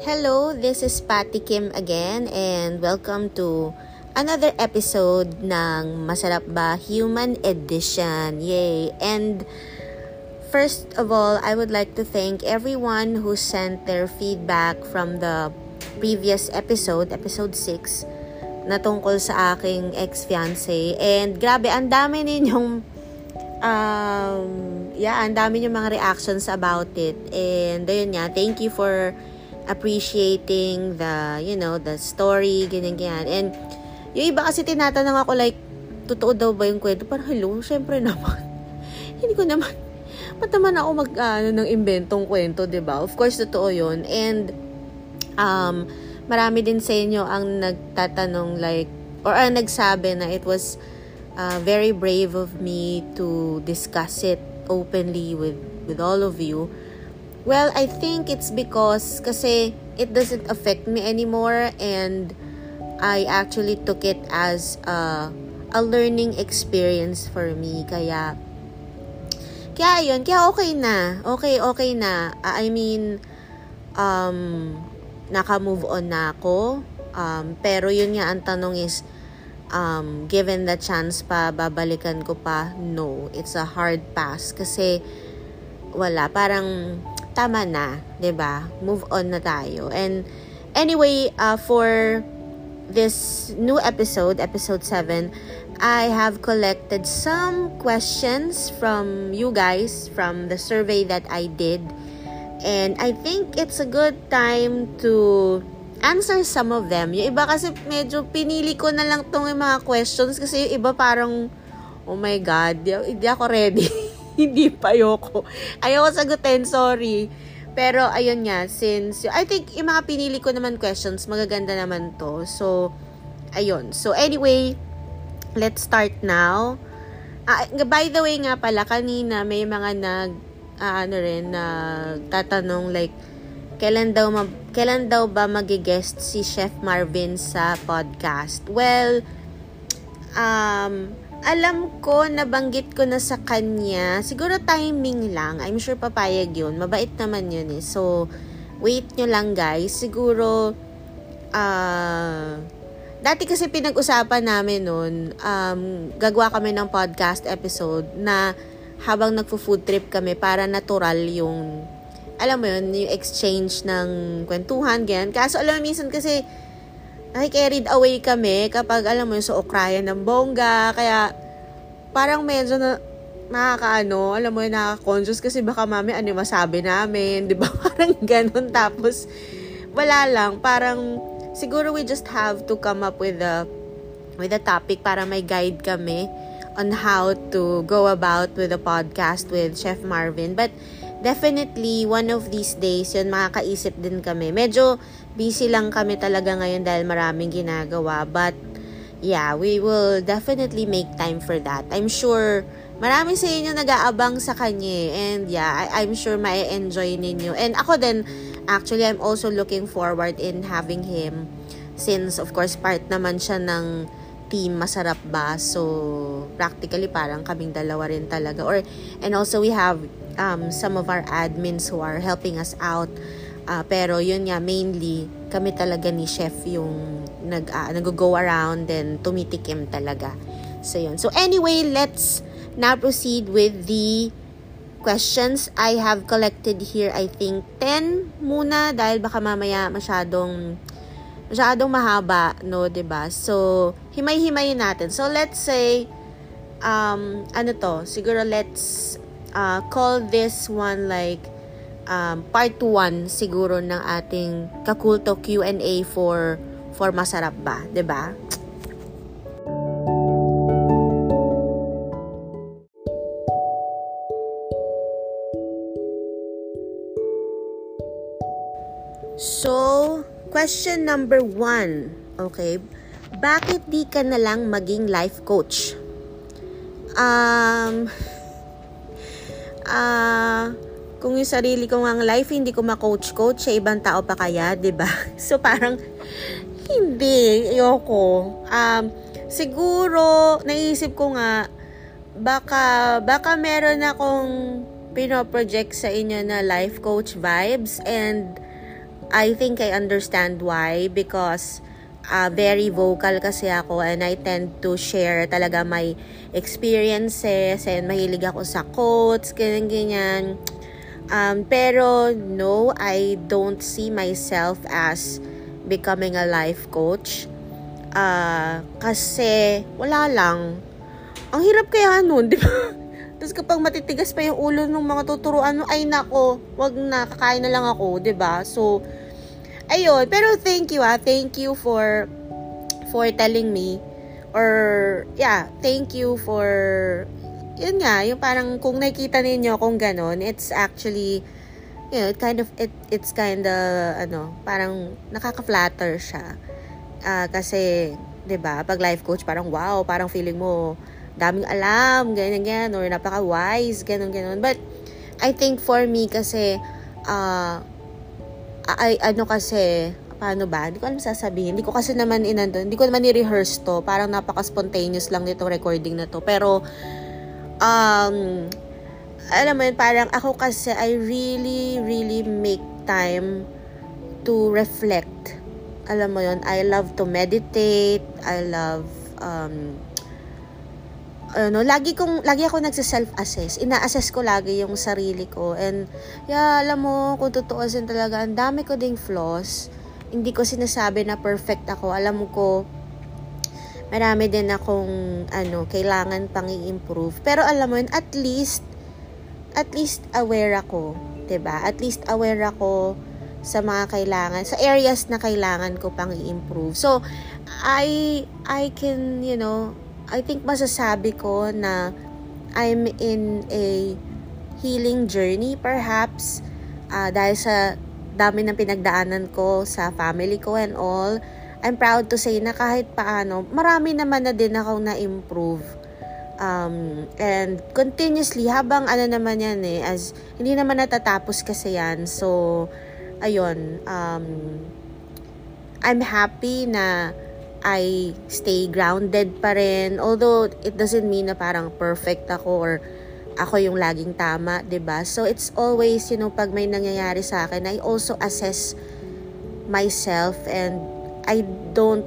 Hello, this is Patty Kim again and welcome to another episode ng Masarap Ba Human Edition. Yay! And first of all, I would like to thank everyone who sent their feedback from the previous episode, episode 6, na tungkol sa aking ex-fiancé. And grabe, ang dami ninyong um, yeah, ang dami yung mga reactions about it. And ayun nga, thank you for appreciating the, you know, the story, ganyan, ganyan. And yung iba kasi tinatanong ako like, totoo daw ba yung kwento? Parang, hello, syempre naman. Hindi ko naman, ba't naman ako mag, ano, ng inventong kwento, ba diba? Of course, totoo yun. And, um, marami din sa inyo ang nagtatanong like, or ang nagsabi na it was uh, very brave of me to discuss it openly with with all of you. Well, I think it's because kasi it doesn't affect me anymore and I actually took it as a, a learning experience for me. Kaya, kaya yun, kaya okay na. Okay, okay na. I mean, um, naka-move on na ako. Um, pero yun nga, ang tanong is, um, given the chance pa, babalikan ko pa, no. It's a hard pass kasi wala, parang tama na, 'di ba? Move on na tayo. And anyway, uh, for this new episode, episode 7, I have collected some questions from you guys from the survey that I did. And I think it's a good time to answer some of them. Yung iba kasi medyo pinili ko na lang tong mga questions kasi yung iba parang, oh my God, hindi ako ready. hindi pa ayoko. Ayoko sagutin, sorry. Pero ayun nga, since, I think yung mga pinili ko naman questions, magaganda naman to. So, ayun. So, anyway, let's start now. Uh, by the way nga pala, kanina may mga nag, uh, ano rin, nagtatanong like, kailan daw ma- kailan daw ba magi-guest si Chef Marvin sa podcast? Well, um, alam ko, nabanggit ko na sa kanya. Siguro timing lang. I'm sure papayag yun. Mabait naman yun eh. So, wait nyo lang guys. Siguro, ah, uh, dati kasi pinag-usapan namin nun, um, gagawa kami ng podcast episode na habang nagfo-food trip kami para natural yung alam mo yun, yung exchange ng kwentuhan, ganyan. Kaso alam mo, minsan kasi, ay carried away kami kapag alam mo yun, sa okrayan ng bongga. Kaya, parang medyo na, nakakaano, alam mo yun, nakaka-conscious kasi baka mami ano masabi namin, di ba? Parang ganun. Tapos, wala lang. Parang, siguro we just have to come up with a, with a topic para may guide kami on how to go about with the podcast with Chef Marvin. But, definitely, one of these days, yun, makakaisip din kami. Medyo busy lang kami talaga ngayon dahil maraming ginagawa. But, yeah, we will definitely make time for that. I'm sure, marami sa inyo nag-aabang sa kanya. And, yeah, I- I'm sure may enjoy ninyo. And ako din, actually, I'm also looking forward in having him. Since, of course, part naman siya ng team masarap ba so practically parang kaming dalawa rin talaga or and also we have um, some of our admins who are helping us out. Uh, pero yun nga, mainly, kami talaga ni chef yung nag, uh, nag-go around and tumitikim talaga. So yun. So anyway, let's now proceed with the questions I have collected here. I think 10 muna dahil baka mamaya masyadong masyadong mahaba, no, 'di ba? So, himay-himayin natin. So, let's say um ano to, siguro let's uh, call this one like um, part 1 siguro ng ating Kakulto Q&A for for masarap ba, 'di ba? So, question number one. Okay. Bakit di ka na lang maging life coach? Um, ah, uh, kung yung sarili ko ang life, hindi ko ma-coach-coach sa ibang tao pa kaya, ba diba? So, parang, hindi, ayoko. Um, siguro, naisip ko nga, baka, baka meron akong pinoproject sa inyo na life coach vibes and I think I understand why because uh, very vocal kasi ako and I tend to share talaga my experiences and mahilig ako sa quotes, ganyan ganyan. Um, pero no, I don't see myself as becoming a life coach. Uh, kasi wala lang. Ang hirap kaya nun, di ba? Tapos kapag matitigas pa yung ulo ng mga tuturuan mo, ay nako, wag na, kakain na lang ako, 'di ba So, ayun. Pero thank you ah, thank you for, for telling me, or, yeah, thank you for, yun nga, yung parang kung nakita ninyo kung ganon, it's actually, you know, it kind of, it, it's kind of, ano, parang nakaka-flatter siya. Uh, kasi, 'di ba pag life coach, parang wow, parang feeling mo, daming alam, ganyan, ganyan, or napaka-wise, ganun, ganun. But, I think for me kasi, uh, ay, ano kasi, paano ba? Hindi ko alam sasabihin. Hindi ko kasi naman inando, hindi ko naman ni-rehearse to. Parang napaka-spontaneous lang nitong recording na to. Pero, um, alam mo yun, parang ako kasi, I really, really make time to reflect. Alam mo yun, I love to meditate. I love, um, ano, lagi kong lagi ako nagse-self-assess. Ina-assess ko lagi yung sarili ko. And yeah, alam mo, kung tutuusin talaga, ang dami ko ding flaws. Hindi ko sinasabi na perfect ako. Alam ko, marami din akong ano, kailangan pang i-improve. Pero alam mo yun, at least at least aware ako, 'di ba? At least aware ako sa mga kailangan, sa areas na kailangan ko pang i-improve. So, I I can, you know, I think masasabi ko na I'm in a healing journey perhaps uh, dahil sa dami ng pinagdaanan ko sa family ko and all. I'm proud to say na kahit paano, marami naman na din akong na-improve. Um, and continuously, habang ano naman yan eh, as hindi naman natatapos kasi yan. So, ayun, um, I'm happy na I stay grounded pa rin. Although, it doesn't mean na parang perfect ako or ako yung laging tama, ba? So it's always, you know, pag may nangyayari sa akin, I also assess myself and I don't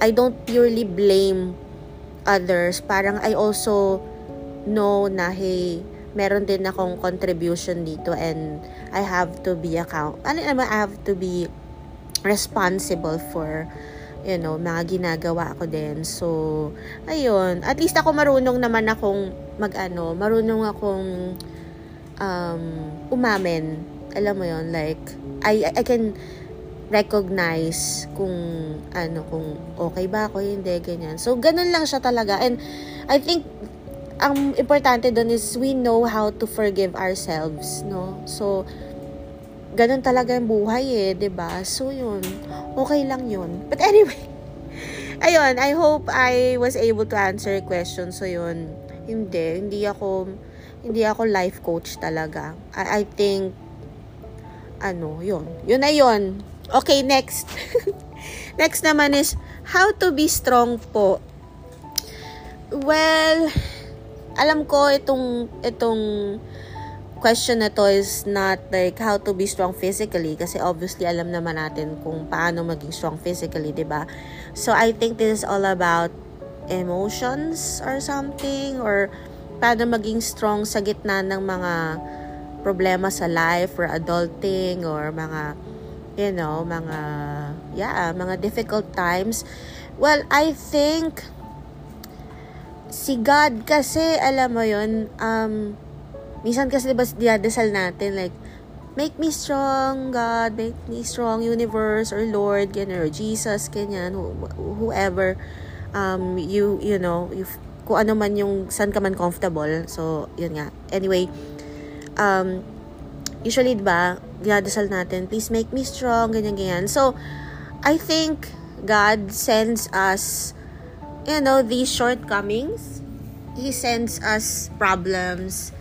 I don't purely blame others. Parang I also know na hey, meron din akong contribution dito and I have to be account. Ano I have to be responsible for you know, mga ginagawa ko din. So, ayun. At least ako marunong naman akong mag-ano, marunong akong um, umamin. Alam mo yon like, I, I can recognize kung ano, kung okay ba ako, hindi, ganyan. So, ganun lang siya talaga. And I think, ang importante doon is we know how to forgive ourselves, no? So, ganun talaga yung buhay eh, 'di ba? So yun, okay lang yun. But anyway, ayun, I hope I was able to answer your question. So yun, hindi, hindi ako hindi ako life coach talaga. I, I think ano, yun. Yun na yun. Okay, next. next naman is how to be strong po. Well, alam ko itong itong question na to is not like how to be strong physically kasi obviously alam naman natin kung paano maging strong physically, 'di ba? So I think this is all about emotions or something or paano maging strong sa gitna ng mga problema sa life or adulting or mga you know, mga yeah, mga difficult times. Well, I think si God kasi alam mo 'yon um Minsan kasi diba dinadasal natin like, make me strong, God, make me strong, universe, or Lord, ganyan, or Jesus, ganyan, whoever, um, you, you know, you, kung ano man yung, saan ka man comfortable. So, yun nga. Anyway, um, usually, diba, dinadasal natin, please make me strong, ganyan, ganyan. So, I think God sends us, you know, these shortcomings. He sends us problems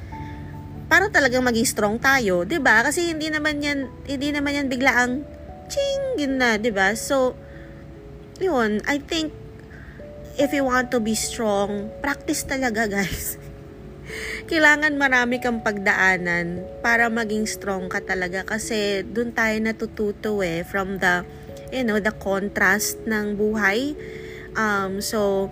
para talagang maging strong tayo, 'di ba? Kasi hindi naman 'yan hindi naman 'yan biglaang ching yun na, 'di ba? So yun, I think if you want to be strong, practice talaga, guys. Kailangan marami kang pagdaanan para maging strong ka talaga kasi doon tayo natututo eh from the you know the contrast ng buhay. Um so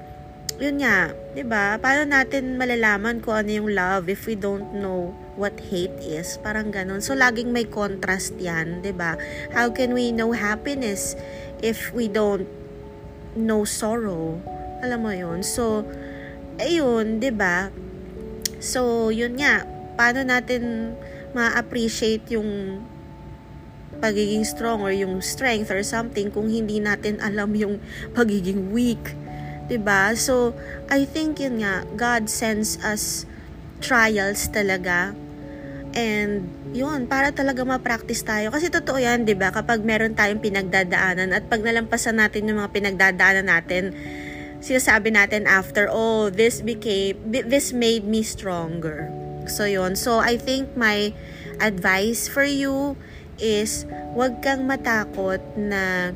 yun nga 'di ba paano natin malalaman kung ano yung love if we don't know what hate is? Parang ganun. So laging may contrast yan 'di ba how can we know happiness if we don't know sorrow? Alam mo yun? So ayun 'di ba So, yun nga, paano natin ma-appreciate yung pagiging strong or yung strength or something kung hindi natin alam yung pagiging weak. 'di ba? So, I think yun nga, God sends us trials talaga. And yun, para talaga ma-practice tayo. Kasi totoo yan, 'di ba? Kapag meron tayong pinagdadaanan at pag nalampasan natin yung mga pinagdadaanan natin, sinasabi natin after, oh, this became, this made me stronger. So, yun. So, I think my advice for you is, wag kang matakot na,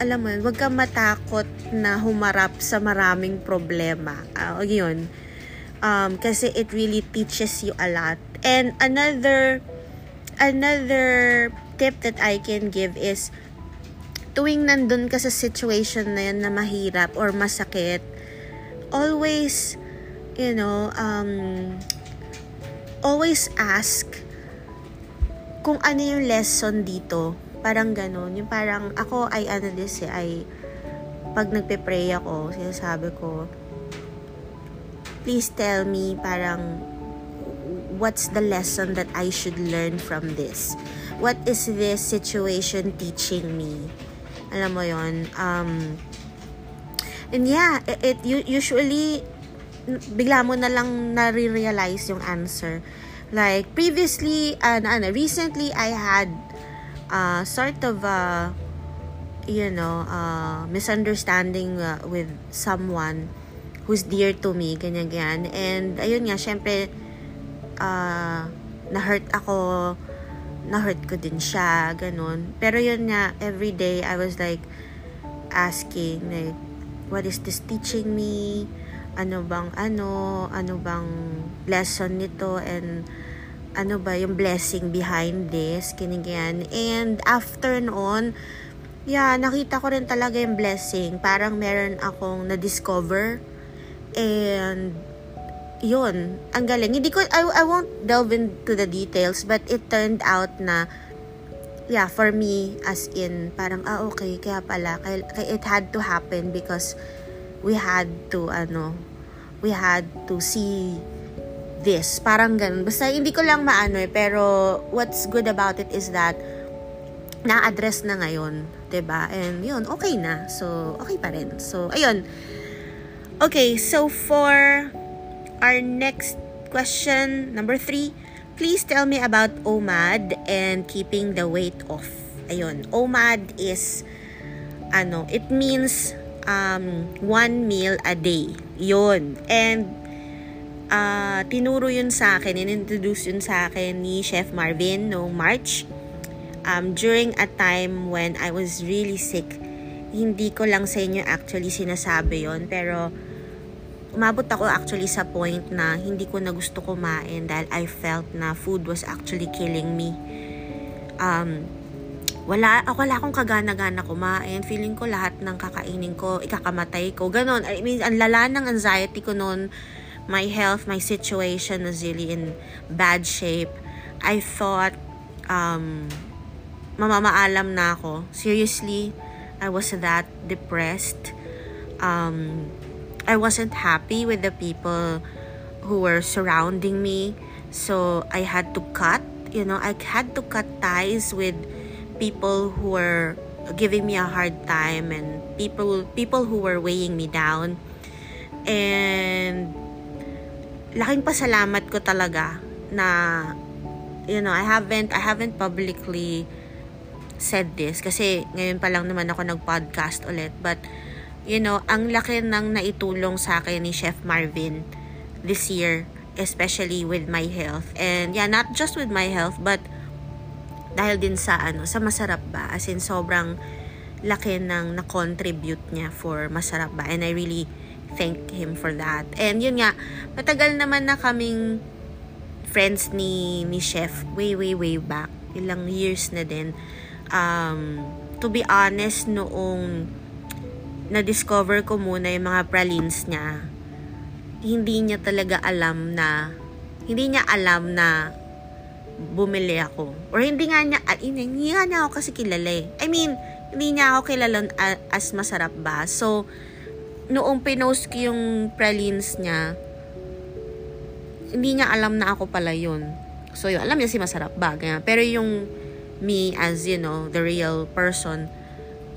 alam mo yun, wag kang matakot na humarap sa maraming problema. Uh, yun. Um, kasi it really teaches you a lot. And another, another tip that I can give is, tuwing nandun ka sa situation na yan na mahirap or masakit, always, you know, um, always ask kung ano yung lesson dito. Parang ganun. Yung parang, ako ay ano this eh, ay pag nagpe-pray ako, sinasabi ko, please tell me parang what's the lesson that I should learn from this? What is this situation teaching me? Alam mo yon Um, and yeah, it, it usually, bigla mo na lang nare-realize yung answer. Like, previously, uh, ano, recently, I had uh, sort of a, you know, uh, misunderstanding uh, with someone who's dear to me, ganyan-ganyan. And, ayun nga, syempre, uh, na-hurt ako, na-hurt ko din siya, ganun. Pero yun nga, every day, I was like, asking, like, what is this teaching me? Ano bang ano? Ano bang lesson nito? And, ano ba yung blessing behind this? Kinigyan. And, after noon, yeah, nakita ko rin talaga yung blessing. Parang meron akong na-discover. And, yun, ang galing. Hindi ko, I, I won't delve into the details, but it turned out na, yeah, for me, as in, parang, ah, okay, kaya pala, kaya, it had to happen because we had to, ano, we had to see this. Parang ganun. Basta hindi ko lang maano eh, pero what's good about it is that, na-address na ngayon, ba? And yun, okay na. So, okay pa rin. So, ayun. Okay, so for Our next question, number three. Please tell me about OMAD and keeping the weight off. Ayun, OMAD is, ano, it means um, one meal a day. Yun. And, uh, tinuro yun sa akin, inintroduce yun sa akin ni Chef Marvin no March. Um, during a time when I was really sick. Hindi ko lang sa inyo actually sinasabi yon pero umabot ako actually sa point na hindi ko na gusto kumain dahil I felt na food was actually killing me. Um, wala, ako wala akong kagana-gana kumain. Feeling ko lahat ng kakainin ko, ikakamatay ko. Ganon. I mean, ang lala ng anxiety ko noon. My health, my situation was really in bad shape. I thought, um, mamamaalam na ako. Seriously, I was that depressed. Um, I wasn't happy with the people who were surrounding me. So I had to cut, you know, I had to cut ties with people who were giving me a hard time and people people who were weighing me down. And laking pasalamat ko talaga na you know, I haven't I haven't publicly said this kasi ngayon pa lang naman ako nag-podcast ulit but you know, ang laki ng naitulong sa akin ni Chef Marvin this year, especially with my health. And yeah, not just with my health, but dahil din sa ano, sa masarap ba? As in, sobrang laki ng na-contribute niya for masarap ba? And I really thank him for that. And yun nga, matagal naman na kaming friends ni, ni Chef way, way, way back. Ilang years na din. Um, to be honest, noong na-discover ko muna yung mga pralines niya, hindi niya talaga alam na, hindi niya alam na bumili ako. Or hindi nga niya, hindi nga niya ako kasi kilala eh. I mean, hindi niya ako kilala as masarap ba. So, noong pinost ko yung pralines niya, hindi niya alam na ako pala yun. So, yun, alam niya si masarap ba. Ganyan. Pero yung me as, you know, the real person,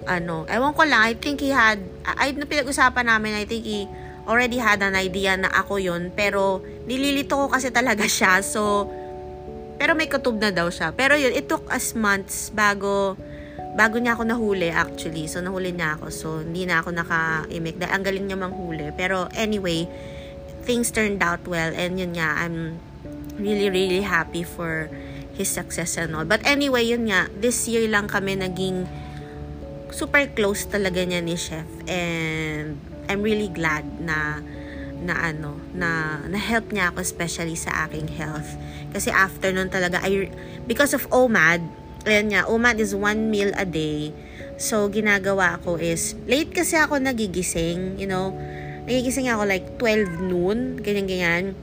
ano, ewan ko lang, I think he had, ay, na pinag-usapan namin, I think he already had an idea na ako yun. Pero, nililito ko kasi talaga siya. So, pero may kutub na daw siya. Pero yun, it took us months bago bago niya ako nahuli actually. So, nahuli niya ako. So, hindi na ako naka-imik. Ang galing niya manghuli. Pero anyway, things turned out well. And yun nga, I'm really, really happy for his success and all. But anyway, yun nga, this year lang kami naging super close talaga niya ni Chef. And I'm really glad na na ano, na na-help niya ako especially sa aking health. Kasi after nun talaga, I, because of OMAD, ayan nga, OMAD is one meal a day. So, ginagawa ko is, late kasi ako nagigising, you know, nagigising ako like 12 noon, ganyan-ganyan.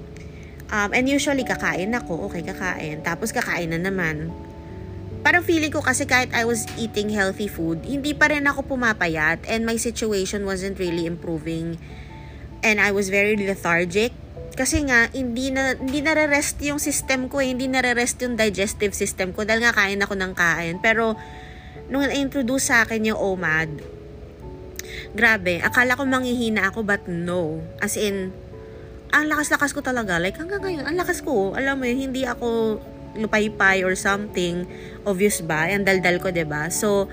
Um, and usually, kakain ako, okay, kakain. Tapos, kakain na naman. Parang feeling ko kasi kahit I was eating healthy food, hindi pa rin ako pumapayat and my situation wasn't really improving and I was very lethargic kasi nga hindi na hindi nare-rest yung system ko, eh. hindi nare-rest yung digestive system ko dahil nga kain ako ng kain. Pero nung na-introduce sa akin yung OMAD, grabe, akala ko manghihina ako but no. As in, ang lakas-lakas ko talaga. Like hanggang ngayon, ang lakas ko. Alam mo yun, hindi ako lupaypay or something. Obvious ba? Ang daldal ko, ba So,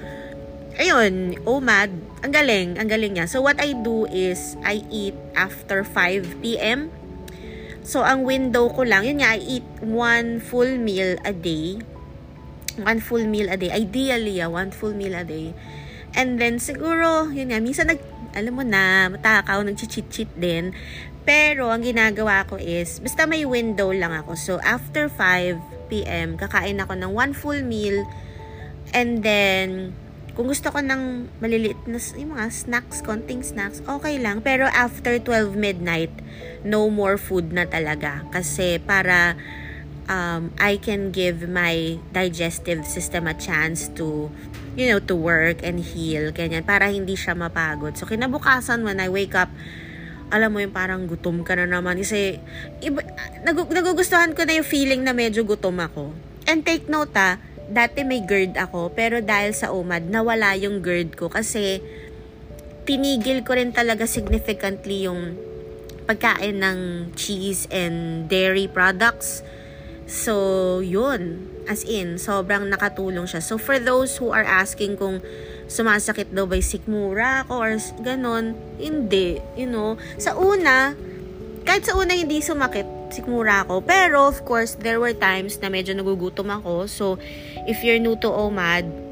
ayun, OMAD, ang galing, ang galing niya. So, what I do is, I eat after 5 p.m. So, ang window ko lang, yun nga, I eat one full meal a day. One full meal a day. Ideally, yeah, one full meal a day. And then, siguro, yun nga, minsan nag, alam mo na, matakaw, nag-cheat-cheat din. Pero, ang ginagawa ko is, basta may window lang ako. So, after 5 p.m., kakain ako ng one full meal. And then, kung gusto ko ng maliliit na yung mga snacks, konting snacks, okay lang. Pero after 12 midnight, no more food na talaga. Kasi para um, I can give my digestive system a chance to, you know, to work and heal. Ganyan. Para hindi siya mapagod. So, kinabukasan when I wake up, alam mo yung parang gutom ka na naman. Kasi, iba, nag, nagugustuhan ko na yung feeling na medyo gutom ako. And take note ah, dati may GERD ako, pero dahil sa UMAD, nawala yung GERD ko kasi tinigil ko rin talaga significantly yung pagkain ng cheese and dairy products. So, yun. As in, sobrang nakatulong siya. So, for those who are asking kung sumasakit daw ba sikmura ko or ganon, hindi. You know, sa una, kahit sa una hindi sumakit, sigmura ako. Pero, of course, there were times na medyo nagugutom ako. So, if you're new to OMAD,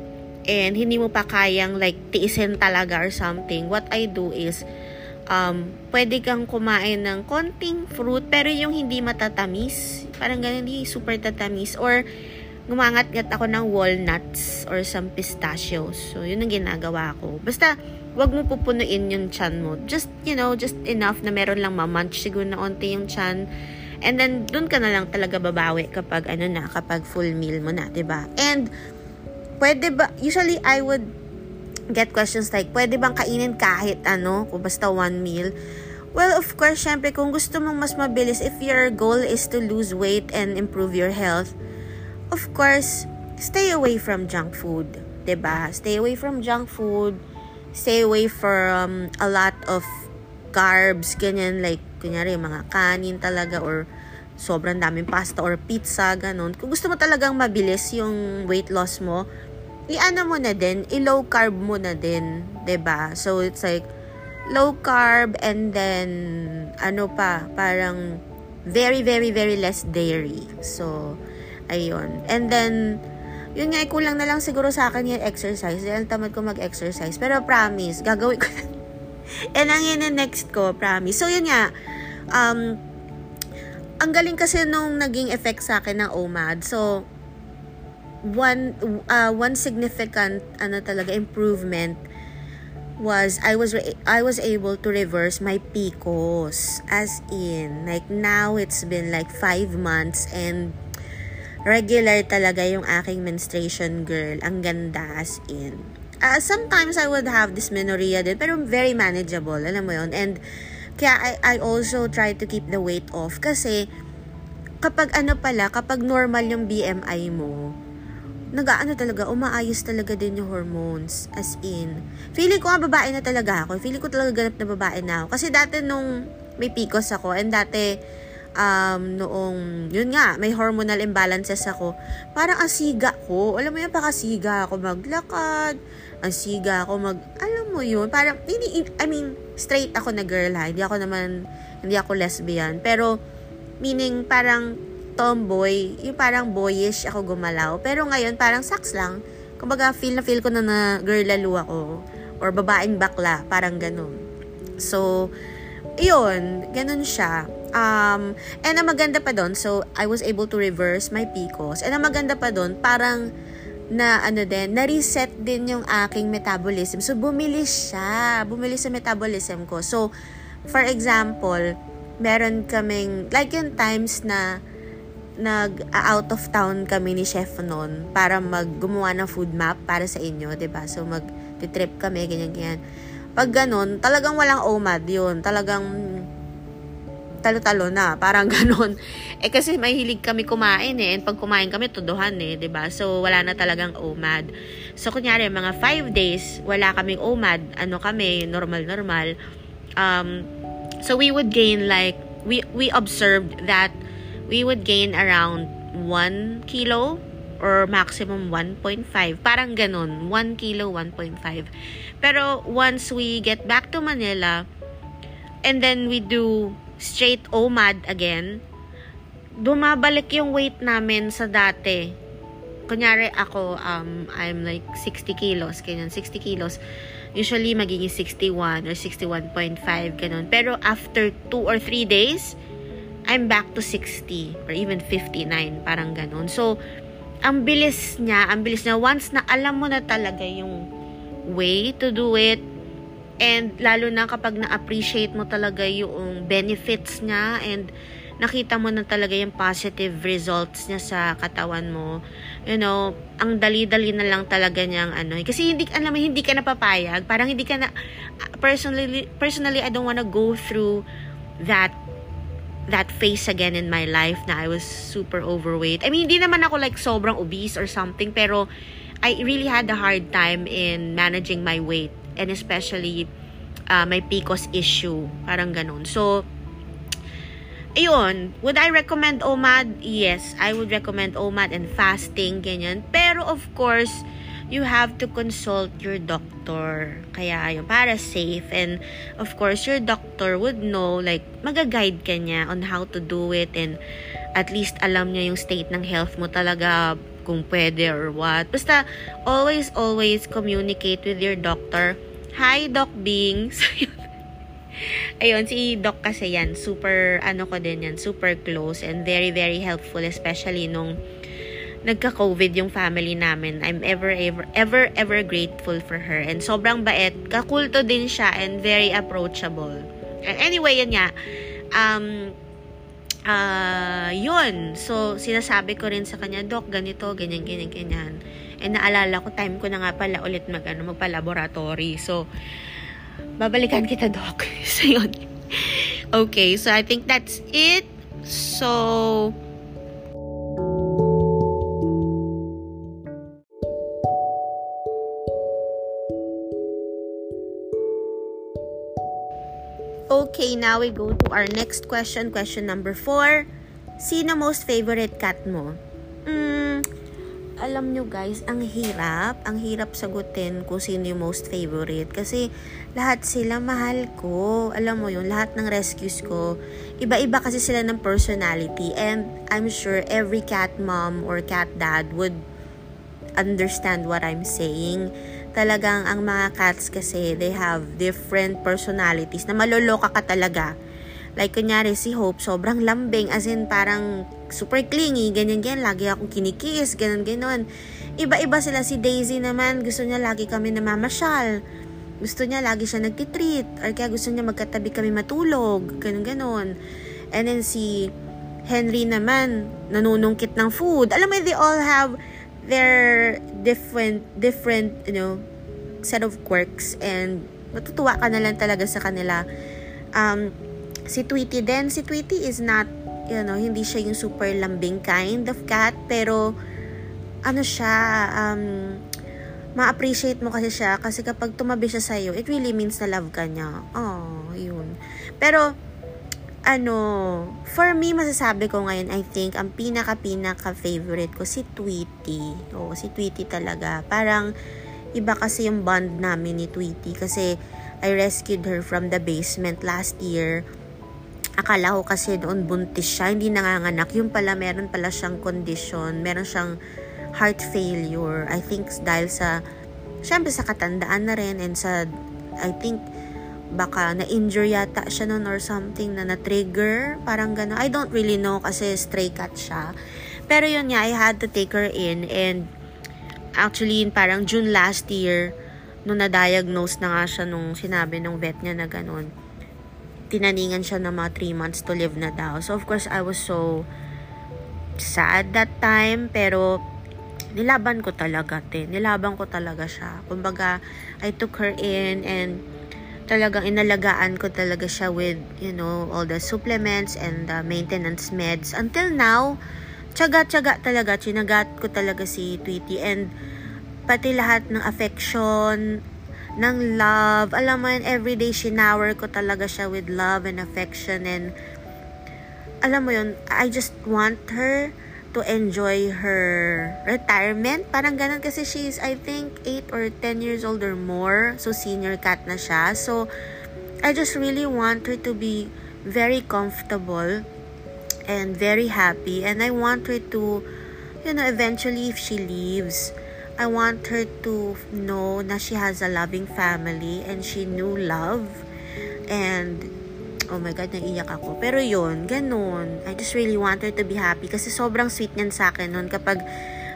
and hindi mo pa kayang like tiisin talaga or something, what I do is, um, pwede kang kumain ng konting fruit, pero yung hindi matatamis. Parang ganun, hindi super tatamis. Or, gumangat-gat ako ng walnuts or some pistachios. So, yun ang ginagawa ko. Basta, wag mo pupunuin yung chan mo. Just, you know, just enough na meron lang mamunch siguro na onti yung chan And then, dun ka na lang talaga babawi kapag, ano na, kapag full meal mo na, ba diba? And, pwede ba, usually I would get questions like, pwede bang kainin kahit ano, kung basta one meal? Well, of course, syempre, kung gusto mong mas mabilis, if your goal is to lose weight and improve your health, of course, stay away from junk food. ba diba? Stay away from junk food. Stay away from a lot of carbs, ganyan, like, kunyari, mga kanin talaga, or sobrang daming pasta or pizza, ganun. Kung gusto mo talagang mabilis yung weight loss mo, i-ano mo na din, i-low carb mo na din, ba diba? So, it's like, low carb, and then, ano pa, parang, very, very, very less dairy. So, ayun. And then, yun nga, kulang na lang siguro sa akin yung exercise. Dahil tamad ko mag-exercise. Pero promise, gagawin ko And ang yun next ko, promise. So, yun nga, um, ang galing kasi nung naging effect sa akin ng OMAD. So, one, uh, one significant, ano talaga, improvement was I was I was able to reverse my PCOS as in like now it's been like five months and regular talaga yung aking menstruation girl ang ganda as in uh, sometimes I would have dysmenorrhea din pero very manageable alam mo yon and kaya I, I also try to keep the weight off kasi kapag ano pala kapag normal yung BMI mo nagaano talaga, umaayos talaga din yung hormones. As in, feeling ko nga babae na talaga ako. Feeling ko talaga ganap na babae na ako. Kasi dati nung may PCOS ako, and dati, um, noong, yun nga, may hormonal imbalances ako, parang asiga ko. Alam mo yun, pakasiga ako maglakad, asiga ako mag, alam mo yun, parang, hindi, I mean, straight ako na girl ha, hindi ako naman, hindi ako lesbian, pero, meaning, parang, tomboy, yung parang boyish ako gumalaw. Pero ngayon, parang saks lang. Kumbaga, feel na feel ko na na girl lalo ako. Or babaeng bakla, parang ganun. So, yun, ganun siya. Um, and ang maganda pa doon, so, I was able to reverse my PCOS. And ang maganda pa doon, parang, na ano din, na-reset din yung aking metabolism. So, bumilis siya. Bumilis sa metabolism ko. So, for example, meron kaming, like yung times na nag-out of town kami ni chef noon para maggumawa ng food map para sa inyo, 'di ba? So mag-trip kami ganyan ganyan. Pag ganun, talagang walang OMAD 'yun. Talagang talo-talo na, parang ganun. Eh kasi mahilig kami kumain eh, and pag kumain kami, tuduhan eh, ba So wala na talagang OMAD. So kunyari, mga 5 days, wala kaming OMAD, ano kami, normal-normal. Um, so we would gain like, we, we observed that we would gain around 1 kilo or maximum 1.5. Parang ganun. 1 kilo, 1.5. Pero once we get back to Manila, and then we do straight OMAD again, bumabalik yung weight namin sa dati. Kunyari ako, um, I'm like 60 kilos, ganyan, 60 kilos. Usually, magiging 61 or 61.5, ganun. Pero after 2 or 3 days, I'm back to 60 or even 59, parang ganun. So, ang bilis niya, ang bilis niya, once na alam mo na talaga yung way to do it, and lalo na kapag na-appreciate mo talaga yung benefits niya, and nakita mo na talaga yung positive results niya sa katawan mo, you know, ang dali-dali na lang talaga niyang ano, kasi hindi, alam mo, hindi ka napapayag, parang hindi ka na, personally, personally, I don't wanna go through that that phase again in my life na I was super overweight. I mean, hindi naman ako like sobrang obese or something, pero I really had a hard time in managing my weight and especially uh, my PCOS issue. Parang ganun. So, ayun, would I recommend OMAD? Yes, I would recommend OMAD and fasting, ganyan. Pero of course, you have to consult your doctor. Kaya ayun, para safe. And of course, your doctor would know, like, magaguide ka niya on how to do it and at least alam niya yung state ng health mo talaga kung pwede or what. Basta, always, always communicate with your doctor. Hi, Doc Bings. Ayun, si Doc kasi yan, super, ano ko din yan, super close and very, very helpful, especially nung nagka-COVID yung family namin. I'm ever, ever, ever, ever grateful for her. And sobrang bait. Kakulto din siya and very approachable. Anyway, yun nga. Um, uh, yun. So, sinasabi ko rin sa kanya, Doc, ganito, ganyan, ganyan, ganyan. And naalala ko, time ko na nga pala ulit mag, ano, magpa-laboratory. So, babalikan kita, Doc. so, yun. Okay, so I think that's it. So, Okay, now we go to our next question. Question number 4. Sino most favorite cat mo? Mm, alam nyo guys, ang hirap. Ang hirap sagutin kung sino yung most favorite. Kasi lahat sila mahal ko. Alam mo yun, lahat ng rescues ko. Iba-iba kasi sila ng personality. And I'm sure every cat mom or cat dad would understand what I'm saying talagang ang mga cats kasi, they have different personalities na maloloka ka talaga. Like, kunyari, si Hope, sobrang lambing, as in, parang super clingy, ganyan-ganyan, lagi akong kinikis, ganyan-ganon. Iba-iba sila, si Daisy naman, gusto niya lagi kami namamasyal. Gusto niya lagi siya nagtitreat, or kaya gusto niya magkatabi kami matulog, ganun-ganon. And then si Henry naman, nanunungkit ng food. Alam mo, they all have their different, different, you know, set of quirks and matutuwa ka na lang talaga sa kanila. Um, si Tweety din, si Tweety is not, you know, hindi siya yung super lambing kind of cat, pero ano siya, um, ma-appreciate mo kasi siya kasi kapag tumabi siya sa'yo, it really means na love ka niya. Oh, yun. Pero, ano, for me, masasabi ko ngayon, I think, ang pinaka-pinaka-favorite ko, si Tweety. Oo, si Tweety talaga. Parang, iba kasi yung bond namin ni Tweety kasi I rescued her from the basement last year. Akala ko kasi noon buntis siya, hindi nanganganak. Yung pala, meron pala siyang condition. Meron siyang heart failure. I think dahil sa, syempre sa katandaan na rin and sa, I think, baka na-injure yata siya noon or something na na-trigger. Parang gano'n. I don't really know kasi stray cat siya. Pero yun nga, I had to take her in and actually parang June last year, nung na-diagnose na nga siya nung sinabi ng vet niya na gano'n, tinaningan siya ng mga 3 months to live na daw. So of course, I was so sad that time, pero nilaban ko talaga, te. Nilaban ko talaga siya. Kumbaga, I took her in and talagang inalagaan ko talaga siya with, you know, all the supplements and the maintenance meds. Until now, tsaga-tsaga talaga, chinagat ko talaga si Tweety and pati lahat ng affection, ng love. Alam mo yun, everyday shinower ko talaga siya with love and affection and alam mo yun, I just want her to enjoy her retirement. Parang ganun kasi she's, I think, 8 or 10 years old or more. So, senior cat na siya. So, I just really want her to be very comfortable and very happy. And I want her to, you know, eventually if she leaves, I want her to know na she has a loving family and she knew love. And oh my God, naiiyak ako. Pero yun, ganun. I just really want her to be happy kasi sobrang sweet niyan sa akin nun kapag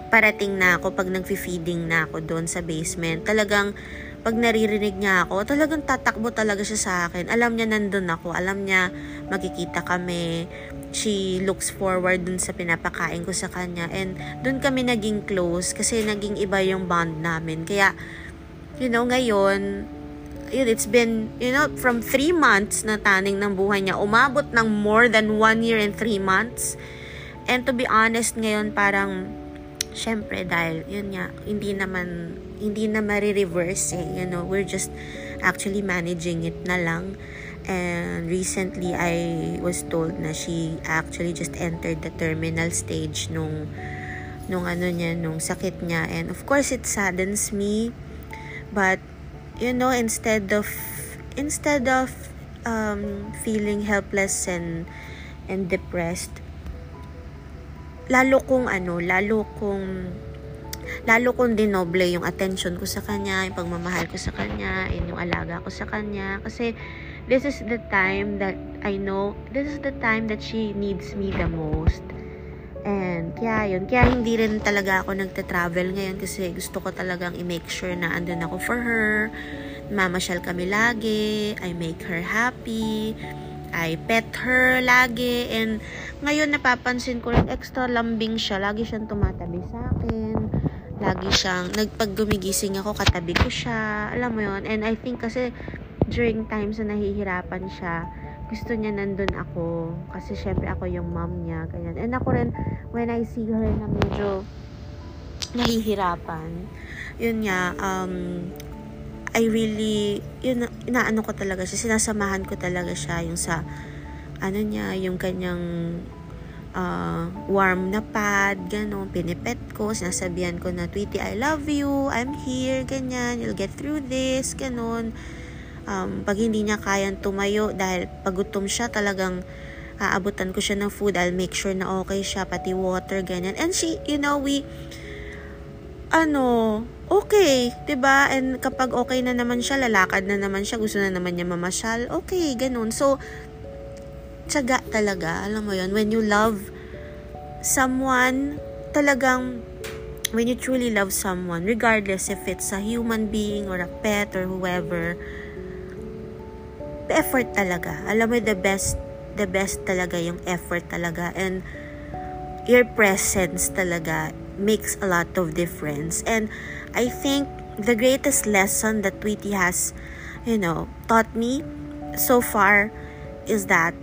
parating na ako, pag nag-feeding na ako doon sa basement. Talagang, pag naririnig niya ako, talagang tatakbo talaga siya sa akin. Alam niya nandun ako. Alam niya makikita kami. She looks forward dun sa pinapakain ko sa kanya. And dun kami naging close kasi naging iba yung bond namin. Kaya, you know, ngayon, yun, it's been, you know, from 3 months na taning ng buhay niya, umabot ng more than 1 year and 3 months. And to be honest, ngayon parang, syempre, dahil, yun nga, hindi naman, hindi na marireverse eh, you know, we're just actually managing it na lang. And recently, I was told na she actually just entered the terminal stage nung, nung ano niya, nung sakit niya. And of course, it saddens me. But, you know instead of instead of um, feeling helpless and and depressed lalo kong ano lalo kong lalo kong dinoble yung attention ko sa kanya, yung pagmamahal ko sa kanya, yung alaga ko sa kanya. Kasi, this is the time that I know, this is the time that she needs me the most. And, kaya yun. Kaya hindi rin talaga ako nagta-travel ngayon kasi gusto ko talagang i-make sure na andun ako for her. Mamasyal kami lagi. I make her happy. I pet her lagi. And, ngayon napapansin ko rin extra lambing siya. Lagi siyang tumatabi sa akin. Lagi siyang, nagpag gumigising ako, katabi ko siya. Alam mo yon And I think kasi, during times na nahihirapan siya, gusto niya nandun ako. Kasi syempre ako yung mom niya. Ganyan. And ako rin, when I see her na medyo nahihirapan, yun nga, um, I really, yun, inaano ko talaga siya, sinasamahan ko talaga siya, yung sa, ano niya, yung kanyang uh, warm na pad, gano'n, pinipet ko, sinasabihan ko na, Tweety, I love you, I'm here, ganyan, you'll get through this, gano'n um, pag hindi niya kayang tumayo dahil pagutom siya talagang aabutan ko siya ng food. I'll make sure na okay siya pati water ganyan. And she you know we ano, okay, 'di ba? And kapag okay na naman siya, lalakad na naman siya, gusto na naman niya mamasyal, okay, ganun. So, tsaga talaga, alam mo 'yon, when you love someone, talagang when you truly love someone, regardless if it's a human being or a pet or whoever, effort talaga. Alam mo, the best, the best talaga yung effort talaga. And your presence talaga makes a lot of difference. And I think the greatest lesson that Tweety has, you know, taught me so far is that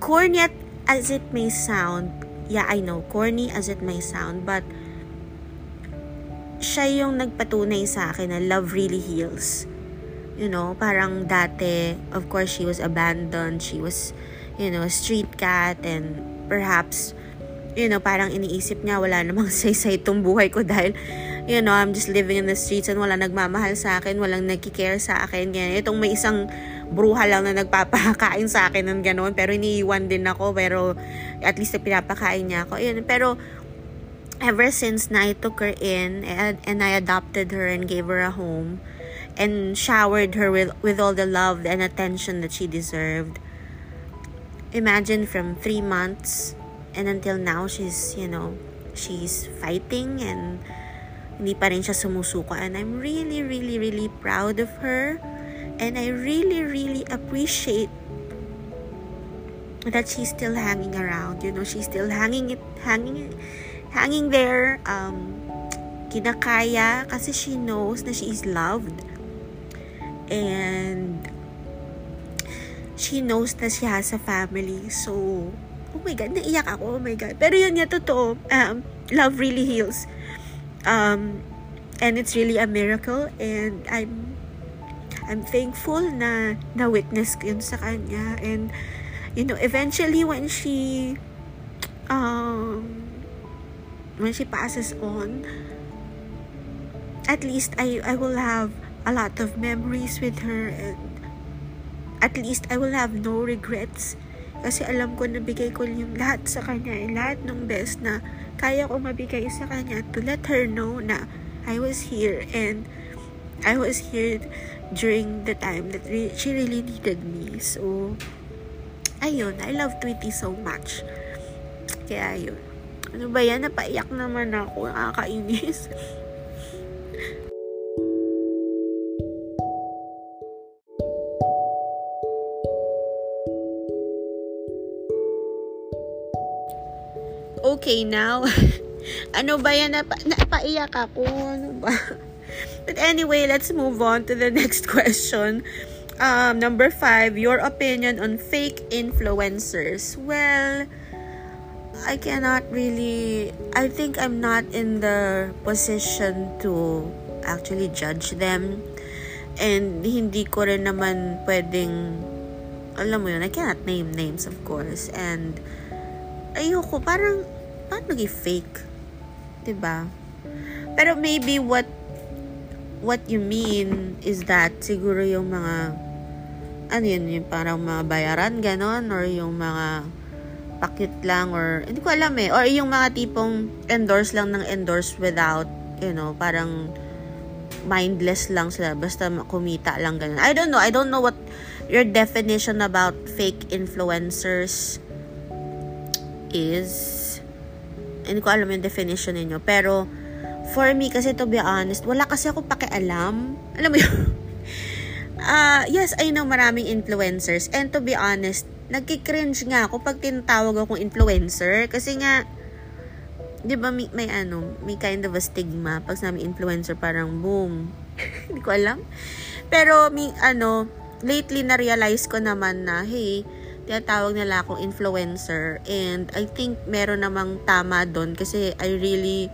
corny as it may sound, yeah, I know, corny as it may sound, but siya yung nagpatunay sa akin na love really heals. You know, parang dati, of course, she was abandoned, she was, you know, a street cat, and perhaps, you know, parang iniisip niya, wala namang say-say itong buhay ko dahil, you know, I'm just living in the streets and wala nagmamahal sa akin, walang nagkikare sa akin. Ganyan. Itong may isang bruha lang na nagpapakain sa akin ng gano'n, pero iniiwan din ako, pero at least na pinapakain niya ako. Yun. Pero, ever since na I took her in and, and I adopted her and gave her a home and showered her with, with all the love and attention that she deserved, imagine from three months and until now she's you know she's fighting and hindi pa rin siya sumusuko and I'm really really really proud of her and I really really appreciate that she's still hanging around you know she's still hanging it hanging hanging there um kinakaya kasi she knows na she is loved and she knows na she has a family so oh my God, naiyak ako, oh my God. Pero yun nga, totoo. Um, love really heals. Um, and it's really a miracle. And I'm, I'm thankful na na-witness ko yun sa kanya. And, you know, eventually when she, um, when she passes on, at least I, I will have a lot of memories with her and at least I will have no regrets kasi alam ko na bigay ko yung lahat sa kanya, eh, lahat ng best na kaya ko mabigay sa kanya to let her know na I was here and I was here during the time that re- she really needed me. So, ayun, I love Tweety so much. Kaya ayun. Ano ba yan? Napaiyak naman ako. Nakakainis. okay now. ano ba yan? Napa, napaiyak ako. Ano ba? But anyway, let's move on to the next question. Um, number five, your opinion on fake influencers. Well, I cannot really, I think I'm not in the position to actually judge them. And hindi ko rin naman pwedeng, alam mo yun, I cannot name names of course. And ayoko, parang paano fake? ba? Diba? Pero maybe what what you mean is that siguro yung mga ano yun, yung parang mga bayaran ganon or yung mga pakit lang or hindi ko alam eh or yung mga tipong endorse lang ng endorse without you know parang mindless lang sila basta kumita lang ganun I don't know I don't know what your definition about fake influencers is hindi ko alam yung definition ninyo. Pero, for me, kasi to be honest, wala kasi ako pakialam. Alam mo yun? uh, yes, I know maraming influencers. And to be honest, nagki-cringe nga ako pag tinatawag akong influencer. Kasi nga, di ba may, may ano, may kind of a stigma. Pag sinabi influencer, parang boom. Hindi ko alam. Pero, may, ano, lately na-realize ko naman na, hey, tinatawag nila akong influencer. And I think meron namang tama doon kasi I really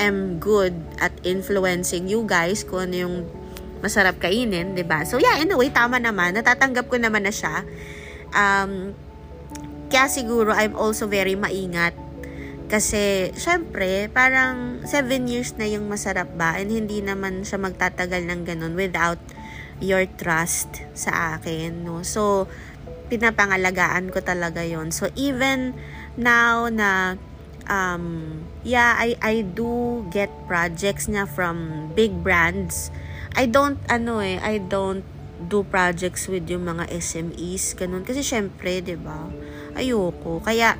am good at influencing you guys kung ano yung masarap kainin, 'di ba? So yeah, in a way tama naman. Natatanggap ko naman na siya. Um kaya siguro I'm also very maingat kasi syempre parang 7 years na yung masarap ba and hindi naman siya magtatagal ng ganun without your trust sa akin, no? So pinapangalagaan ko talaga yon So, even now na um, yeah, I, I do get projects niya from big brands. I don't, ano eh, I don't do projects with yung mga SMEs, ganun. Kasi syempre, ba diba, ayoko. Kaya,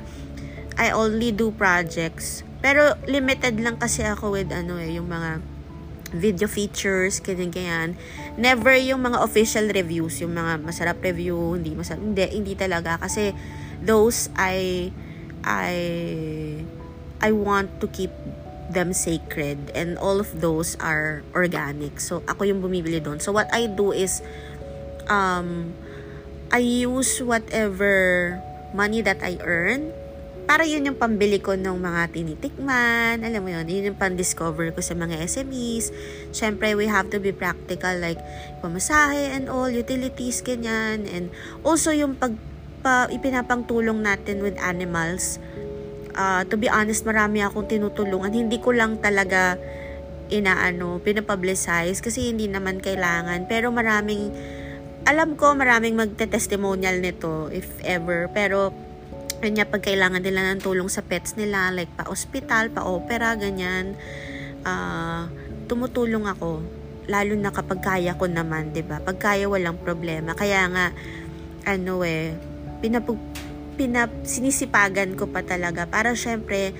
I only do projects. Pero, limited lang kasi ako with, ano eh, yung mga video features, ganyan-ganyan. Never yung mga official reviews, yung mga masarap review, hindi masarap, hindi, hindi talaga. Kasi, those I, I, I want to keep them sacred and all of those are organic. So, ako yung bumibili doon. So, what I do is, um, I use whatever money that I earn para yun yung pambili ko ng mga tinitikman, alam mo yun, yun yung pan-discover ko sa mga SMEs. Siyempre, we have to be practical, like, pamasahe and all, utilities, ganyan. And also, yung pag, pa, ipinapang tulong natin with animals, uh, to be honest, marami akong tinutulungan. Hindi ko lang talaga inaano, pinapublicize kasi hindi naman kailangan. Pero maraming, alam ko maraming magte-testimonial nito if ever. Pero, kanya pag kailangan nila ng tulong sa pets nila, like pa-hospital, pa-opera, ganyan, uh, tumutulong ako. Lalo na kapag kaya ko naman, ba? Pag kaya walang problema. Kaya nga ano eh, pinapag pinap, sinisipagan ko pa talaga para syempre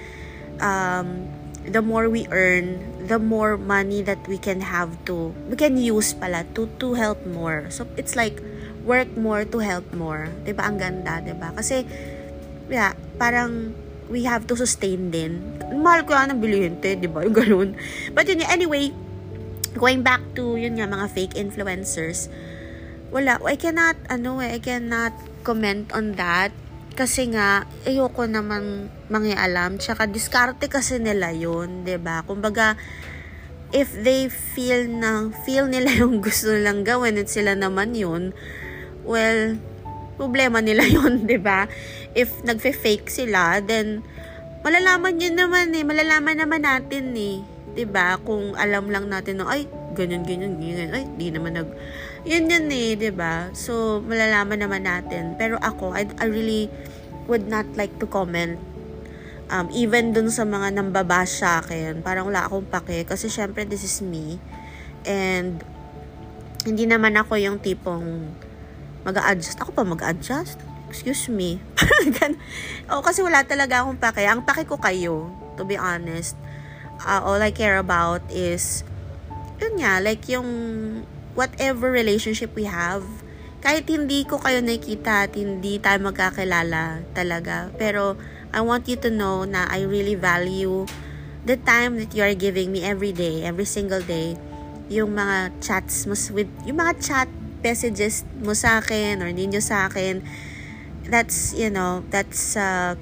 um, the more we earn, the more money that we can have to, we can use pala to, to help more. So, it's like, work more to help more. ba diba? Ang ganda, ba diba? Kasi, yeah, parang, we have to sustain din. Mahal ko yan ng bilihente, di ba? Yung ganun. But yun, anyway, going back to, yun nga, mga fake influencers, wala, I cannot, ano eh, I cannot comment on that kasi nga, ayoko naman mangialam. Tsaka, diskarte kasi nila yun, ba diba? Kumbaga, if they feel na, feel nila yung gusto nilang gawin at sila naman yun, well, problema nila yun, ba diba? If nagfe-fake sila, then, malalaman yun naman eh. Malalaman naman natin eh. ba diba? Kung alam lang natin na, ay, ganyan, ganyan, ganyan. Ay, di naman nag yun yun eh, ba diba? So, malalaman naman natin. Pero ako, I, I really would not like to comment um, even dun sa mga nambabash sa akin, parang wala akong pake. Kasi syempre, this is me. And, hindi naman ako yung tipong mag adjust Ako pa mag adjust Excuse me. o, kasi wala talaga akong pake. Ang pake ko kayo, to be honest. Uh, all I care about is, yun nga, like yung whatever relationship we have, kahit hindi ko kayo nakikita at hindi tayo magkakilala talaga, pero I want you to know na I really value the time that you are giving me every day, every single day, yung mga chats mo with, yung mga chat messages mo sa akin or ninyo sa akin, that's, you know, that's uh,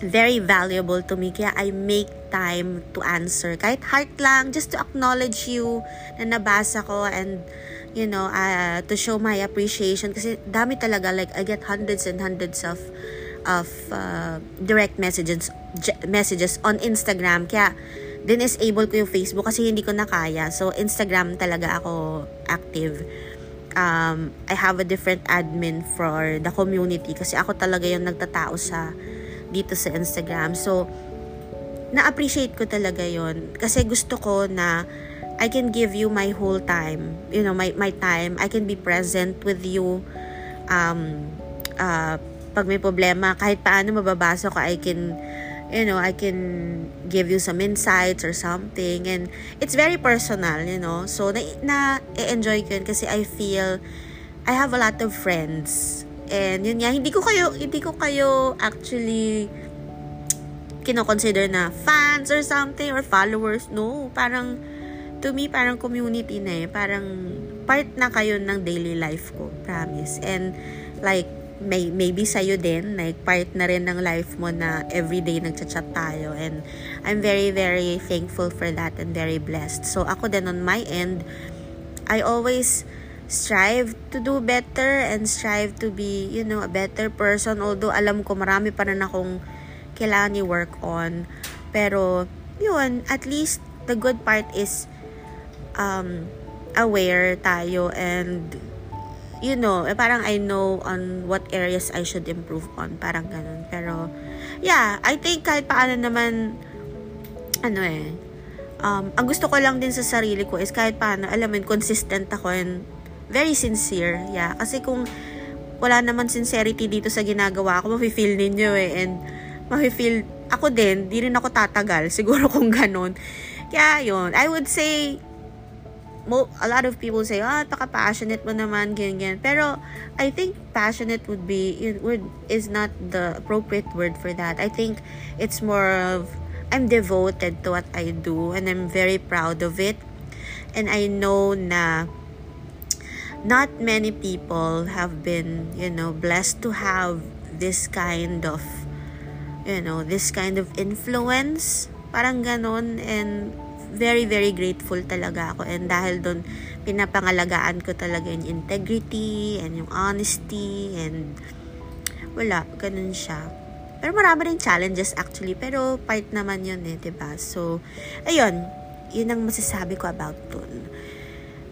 very valuable to me. Kaya I make time to answer. Kahit heart lang, just to acknowledge you na nabasa ko and you know, uh, to show my appreciation kasi dami talaga like I get hundreds and hundreds of of uh, direct messages messages on Instagram kaya din-disable ko yung Facebook kasi hindi ko na kaya. So, Instagram talaga ako active. Um, I have a different admin for the community kasi ako talaga yung nagtatao sa dito sa Instagram. So, na-appreciate ko talaga yon kasi gusto ko na I can give you my whole time. You know, my, my time. I can be present with you. Um, uh, pag may problema, kahit paano mababasa ko, I can, you know, I can give you some insights or something. And it's very personal, you know. So, na, na enjoy ko yun kasi I feel I have a lot of friends. And yun nga, hindi ko kayo, hindi ko kayo actually kino-consider na fans or something or followers. No, parang to me, parang community na eh. Parang part na kayo ng daily life ko. Promise. And like, may, maybe sa'yo din, like part na rin ng life mo na everyday nagchat-chat tayo. And I'm very, very thankful for that and very blessed. So ako din on my end, I always strive to do better and strive to be, you know, a better person. Although alam ko marami pa rin akong kailangan i-work on. Pero, yun, at least the good part is um, aware tayo and you know, eh, parang I know on what areas I should improve on. Parang ganun. Pero, yeah, I think kahit paano naman, ano eh, um, ang gusto ko lang din sa sarili ko is kahit paano, alam mo consistent ako and very sincere. Yeah, kasi kung wala naman sincerity dito sa ginagawa ko, mafe-feel ninyo eh. And mafe-feel, ako din, di rin ako tatagal. Siguro kung ganun. Kaya yun, I would say, mo, a lot of people say, ah, oh, passionate mo naman, ganyan, ganyan. Pero, I think passionate would be, it would, is not the appropriate word for that. I think it's more of, I'm devoted to what I do and I'm very proud of it. And I know na not many people have been, you know, blessed to have this kind of, you know, this kind of influence. Parang ganon. And very, very grateful talaga ako. And dahil doon, pinapangalagaan ko talaga yung integrity and yung honesty and wala, ganun siya. Pero marami rin challenges actually. Pero part naman yun eh, ba diba? So, ayun. Yun ang masasabi ko about dun.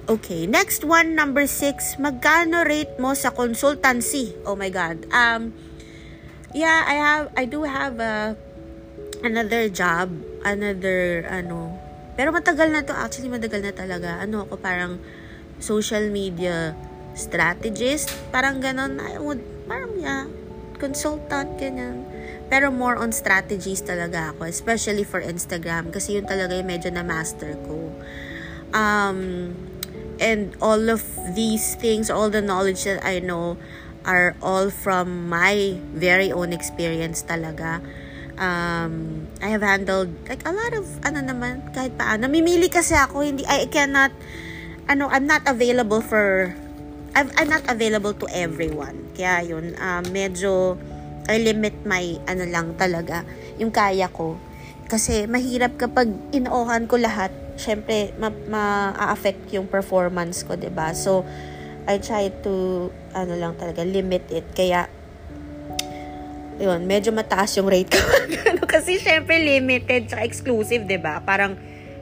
Okay, next one, number six. Magkano rate mo sa consultancy? Oh my God. Um, yeah, I have, I do have a, another job, another, ano, pero matagal na to, actually matagal na talaga. Ano ako, parang social media strategist, parang ganon, I would, parang yeah, consultant, ganyan. Pero more on strategies talaga ako, especially for Instagram kasi yun talaga yung medyo na master ko. Um, and all of these things, all the knowledge that I know are all from my very own experience talaga. Um, I have handled like a lot of ano naman kahit paano. Namimili kasi ako, hindi I cannot ano, I'm not available for I'm, I'm not available to everyone. Kaya yun, uh, medyo I limit my ano lang talaga, yung kaya ko. Kasi mahirap kapag inoohan ko lahat, syempre ma-affect ma yung performance ko, 'di ba? So I try to ano lang talaga limit it. Kaya yun, medyo mataas yung rate ko. kasi syempre limited sa exclusive, 'di ba? Parang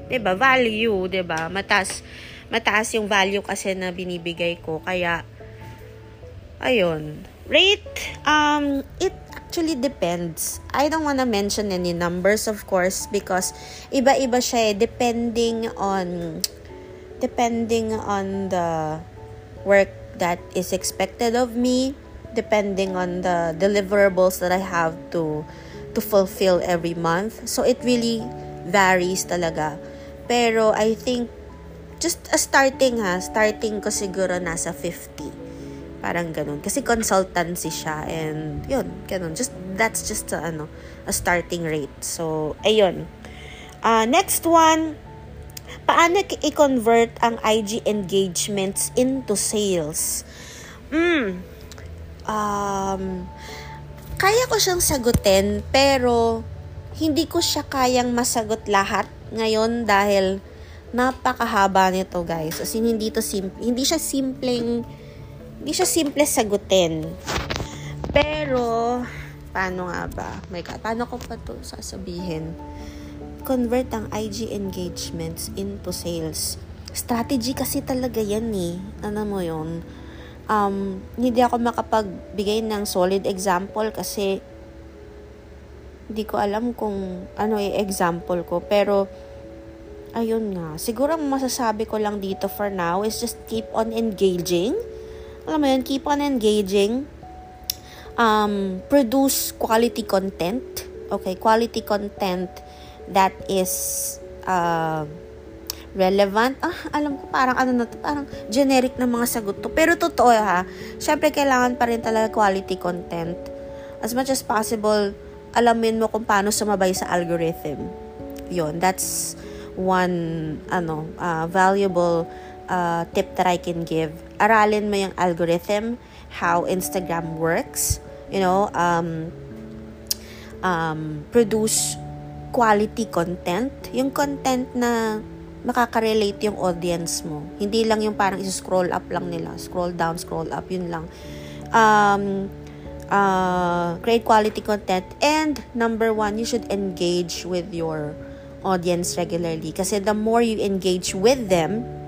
'di ba, value, 'di ba? Mataas mataas yung value kasi na binibigay ko. Kaya ayun, Rate, um, it actually depends. I don't wanna mention any numbers, of course, because iba-iba siya eh, depending on, depending on the work that is expected of me, depending on the deliverables that I have to, to fulfill every month. So, it really varies talaga. Pero, I think, just a starting ha, starting ko siguro nasa 50 Parang ganun. Kasi consultancy siya and yun, ganun. Just, that's just a, ano, a starting rate. So, ayun. Uh, next one, paano i-convert ang IG engagements into sales? Mm. Um, kaya ko siyang sagutin, pero hindi ko siya kayang masagot lahat ngayon dahil napakahaba nito, guys. As in, hindi to simple, hindi siya simpleng hindi siya simple sagutin. Pero, paano nga ba? My God, paano ko pa to sasabihin? Convert ang IG engagements into sales. Strategy kasi talaga yan eh. Ano mo yun? Um, hindi ako makapagbigay ng solid example kasi hindi ko alam kung ano yung example ko. Pero, ayun nga. Siguro ang masasabi ko lang dito for now is just keep on engaging alam mo yun, keep on engaging, um, produce quality content, okay, quality content that is uh, relevant. Ah, alam ko parang ano na to, parang generic na mga sagot to. Pero totoo ha, syempre kailangan pa rin talaga quality content. As much as possible, alamin mo kung paano sumabay sa algorithm. Yon, that's one ano uh, valuable uh, tip that I can give. Aralin mo yung algorithm, how Instagram works, you know, um, um, produce quality content. Yung content na makaka-relate yung audience mo. Hindi lang yung parang isa-scroll up lang nila. Scroll down, scroll up, yun lang. Um, uh, create quality content. And number one, you should engage with your audience regularly. Kasi the more you engage with them,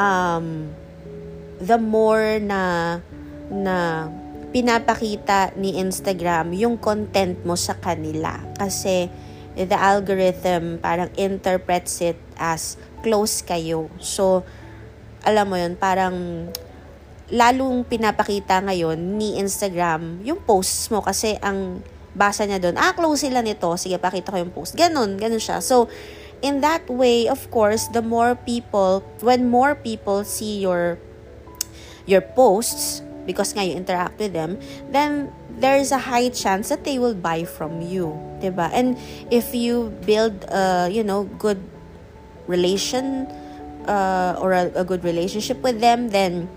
um, the more na na pinapakita ni Instagram yung content mo sa kanila. Kasi the algorithm parang interprets it as close kayo. So, alam mo yun, parang lalong pinapakita ngayon ni Instagram yung posts mo kasi ang basa niya doon, ah, close sila nito, sige, pakita ko yung post. Ganon, ganon siya. So, in that way, of course, the more people, when more people see your your posts, because nga you interact with them, then there's a high chance that they will buy from you, 'di ba? And if you build a, you know, good relation uh, or a, a good relationship with them, then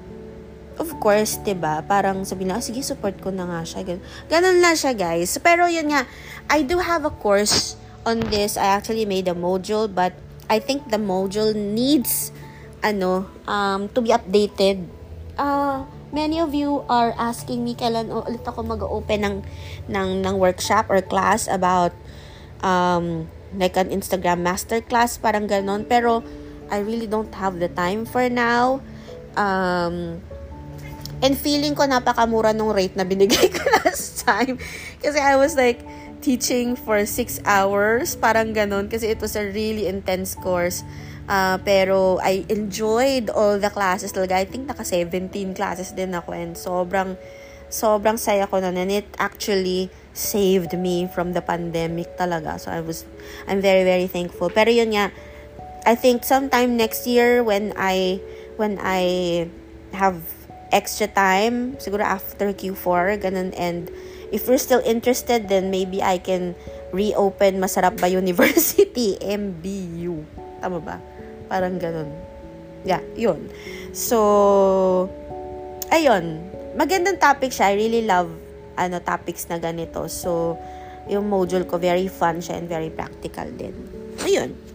of course, 'di ba? Parang sabi na, ah, sige, support ko na nga siya. Ganun. Ganun lang siya, guys. Pero yun nga, I do have a course on this. I actually made a module, but I think the module needs ano, um, to be updated. Uh, many of you are asking me kailan ulit ako mag-open ng, ng, ng workshop or class about um, like an Instagram masterclass, parang ganon. Pero, I really don't have the time for now. Um, and feeling ko napakamura nung rate na binigay ko last time. Kasi I was like, teaching for 6 hours, parang ganon, kasi it was a really intense course. Uh, pero I enjoyed all the classes talaga. I think naka 17 classes din ako and sobrang sobrang saya ko na and it actually saved me from the pandemic talaga. So I was I'm very very thankful. Pero yun nga I think sometime next year when I when I have extra time, siguro after Q4 ganun and if you're still interested then maybe I can reopen Masarap ba University MBU. Tama ba? Parang ganun. Yeah, yun. So, ayun. Magandang topic siya. I really love ano topics na ganito. So, yung module ko, very fun siya and very practical din. Ayun.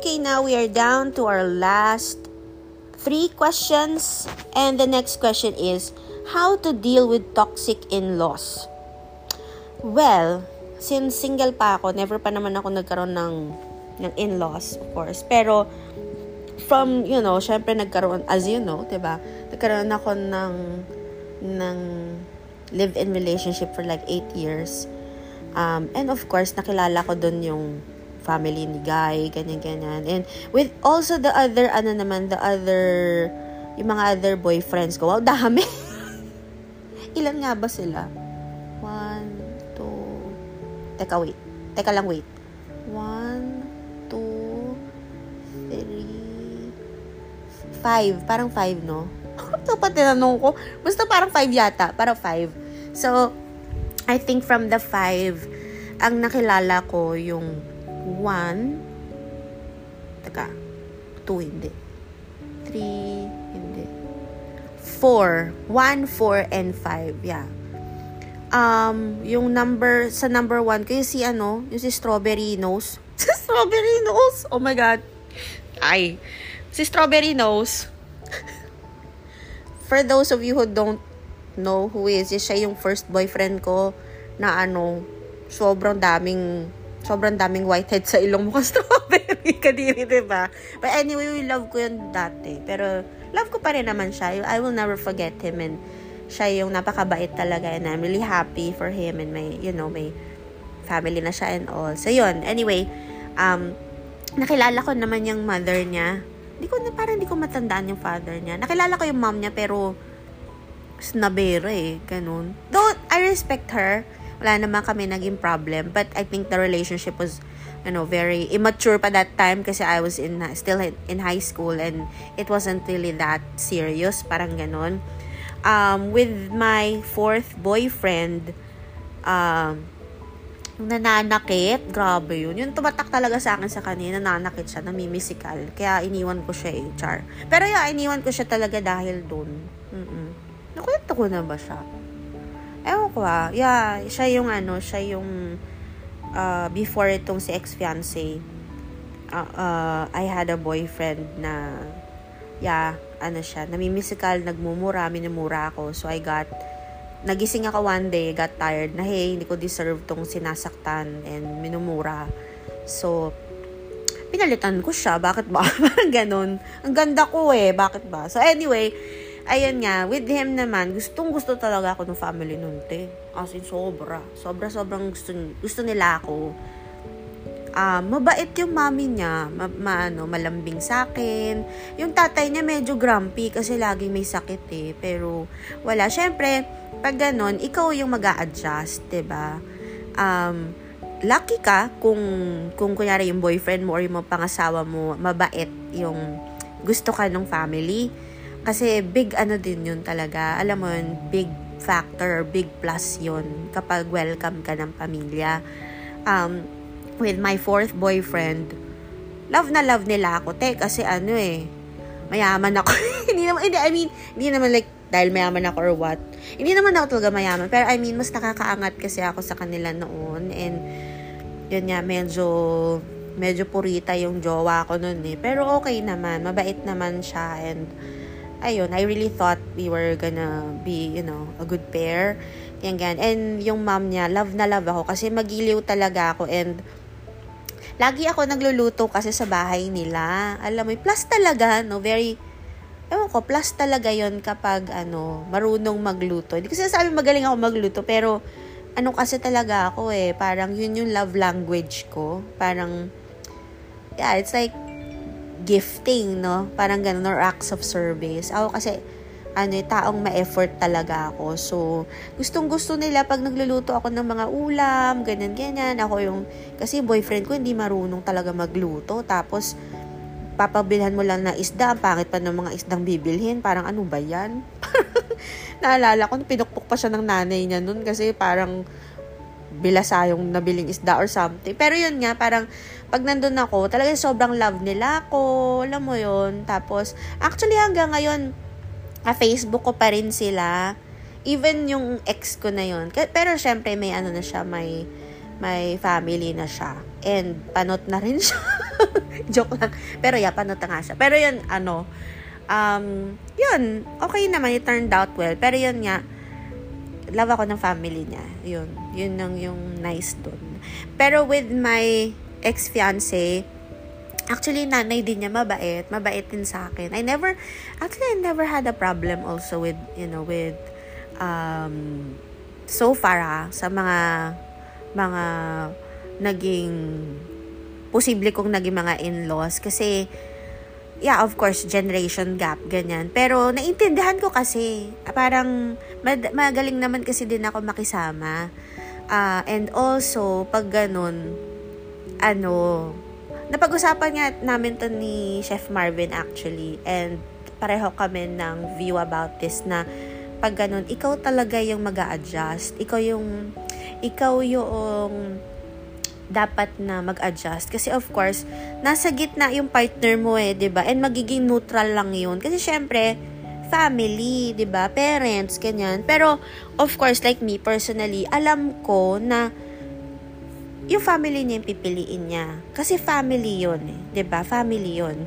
Okay, now we are down to our last three questions. And the next question is, how to deal with toxic in-laws? Well, since single pa ako, never pa naman ako nagkaroon ng, ng in-laws, of course. Pero, from, you know, syempre nagkaroon, as you know, ba diba? Nagkaroon ako ng, ng live-in relationship for like 8 years. Um, and of course, nakilala ko dun yung family ni Guy, ganyan-ganyan. And with also the other, ano naman, the other, yung mga other boyfriends ko. Wow, dami. Ilan nga ba sila? One, two, teka, wait. Teka lang, wait. One, two, three, five. Parang five, no? Ito pa tinanong ko. Basta parang five yata. Parang five. So, I think from the five, ang nakilala ko yung 1, teka, 2 hindi, 3, hindi, 4, 1, 4, and 5, yeah. Um, yung number, sa number 1, kayo si ano, yung si Strawberry Nose. strawberry Nose! Oh my God. Ay. Si Strawberry Nose. For those of you who don't know who is, siya yung first boyfriend ko na ano, sobrang daming sobrang daming whitehead sa ilong mo strawberry kadiri, diba? But anyway, love ko yun dati. Pero, love ko pa rin naman siya. I will never forget him and siya yung napakabait talaga and I'm really happy for him and may, you know, may family na siya and all. So, yun. Anyway, um, nakilala ko naman yung mother niya. Hindi ko parang hindi ko matandaan yung father niya. Nakilala ko yung mom niya, pero snabera eh, ganun. Though, I respect her wala naman kami naging problem. But I think the relationship was, you know, very immature pa that time kasi I was in still in high school and it wasn't really that serious, parang ganun. Um, with my fourth boyfriend, um, nananakit, grabe yun. Yung tumatak talaga sa akin sa kanya, nananakit siya, namimisikal. Kaya iniwan ko siya eh, char. Pero yeah, iniwan ko siya talaga dahil dun. Mm-mm. Nakwento ko na ba siya? Ewan ko ah. Yeah, siya yung ano, siya yung uh, before itong si ex-fiancé. Uh, uh, I had a boyfriend na yeah, ano siya, namimisikal, nagmumura, minumura ako. So I got nagising ako one day, got tired na, hey, hindi ko deserve tong sinasaktan and minumura. So, pinalitan ko siya. Bakit ba? Ganun. Ang ganda ko eh. Bakit ba? So, anyway, ayun nga, with him naman, gustong gusto talaga ako ng family nun, te. As in, sobra. Sobra, sobrang gusto, gusto nila ako. Uh, mabait yung mami niya, ma, ma, ano, malambing sa akin. Yung tatay niya medyo grumpy kasi laging may sakit eh. Pero wala. Siyempre, pag ganon, ikaw yung mag adjust ba diba? Um, lucky ka kung, kung kunyari yung boyfriend mo or yung pangasawa mo, mabait yung gusto ka ng family kasi big ano din yun talaga. Alam mo yun, big factor or big plus yun kapag welcome ka ng pamilya. Um, with my fourth boyfriend, love na love nila ako. Te, kasi ano eh, mayaman ako. hindi naman, hindi, I mean, hindi naman like, dahil mayaman ako or what. Hindi naman ako talaga mayaman. Pero I mean, mas nakakaangat kasi ako sa kanila noon. And, yun nga, medyo, medyo purita yung jowa ko noon eh. Pero okay naman, mabait naman siya. And, ayun, I really thought we were gonna be, you know, a good pair. Yan, gan. And yung mom niya, love na love ako kasi magiliw talaga ako and lagi ako nagluluto kasi sa bahay nila. Alam mo, plus talaga, no, very, ewan ko, plus talaga yon kapag, ano, marunong magluto. Hindi ko sinasabi magaling ako magluto, pero, ano kasi talaga ako eh, parang yun yung love language ko. Parang, yeah, it's like, gifting, no? Parang ganun, or acts of service. Ako kasi, ano, eh, taong ma-effort talaga ako. So, gustong gusto nila pag nagluluto ako ng mga ulam, ganyan, ganyan. Ako yung, kasi boyfriend ko hindi marunong talaga magluto. Tapos, papabilhan mo lang na isda, ang pangit pa ng mga isdang bibilhin. Parang ano ba yan? Naalala ko, pinukpok pa siya ng nanay niya nun kasi parang bilasa yung nabiling isda or something. Pero yun nga, parang pag nandun ako, talaga sobrang love nila ako. Alam mo yun. Tapos, actually hanggang ngayon, a Facebook ko pa rin sila. Even yung ex ko na yun. Pero syempre, may ano na siya, may, may family na siya. And panot na rin siya. Joke lang. Pero yeah, panot na nga siya. Pero yun, ano, um, yun, okay naman, it turned out well. Pero yun nga, love ako ng family niya. Yun. Yun ang yung nice dun. Pero with my ex-fiance, actually, nanay din niya mabait. Mabait din sa akin. I never, actually, I never had a problem also with, you know, with, um, so far ha, sa mga, mga naging, posible kong naging mga in-laws. Kasi, yeah, of course, generation gap, ganyan. Pero, naintindihan ko kasi, parang, mad- magaling naman kasi din ako makisama. Uh, and also, pag ganun, ano, napag-usapan nga namin to ni Chef Marvin actually, and pareho kami ng view about this na pag ganun, ikaw talaga yung mag adjust Ikaw yung, ikaw yung dapat na mag-adjust. Kasi of course, nasa gitna yung partner mo eh, 'di ba? And magiging neutral lang 'yun. Kasi syempre, family, 'di ba? Parents, ganyan. Pero of course, like me personally, alam ko na yung family niya yung pipiliin niya. Kasi family 'yon eh, ba? Family 'yon.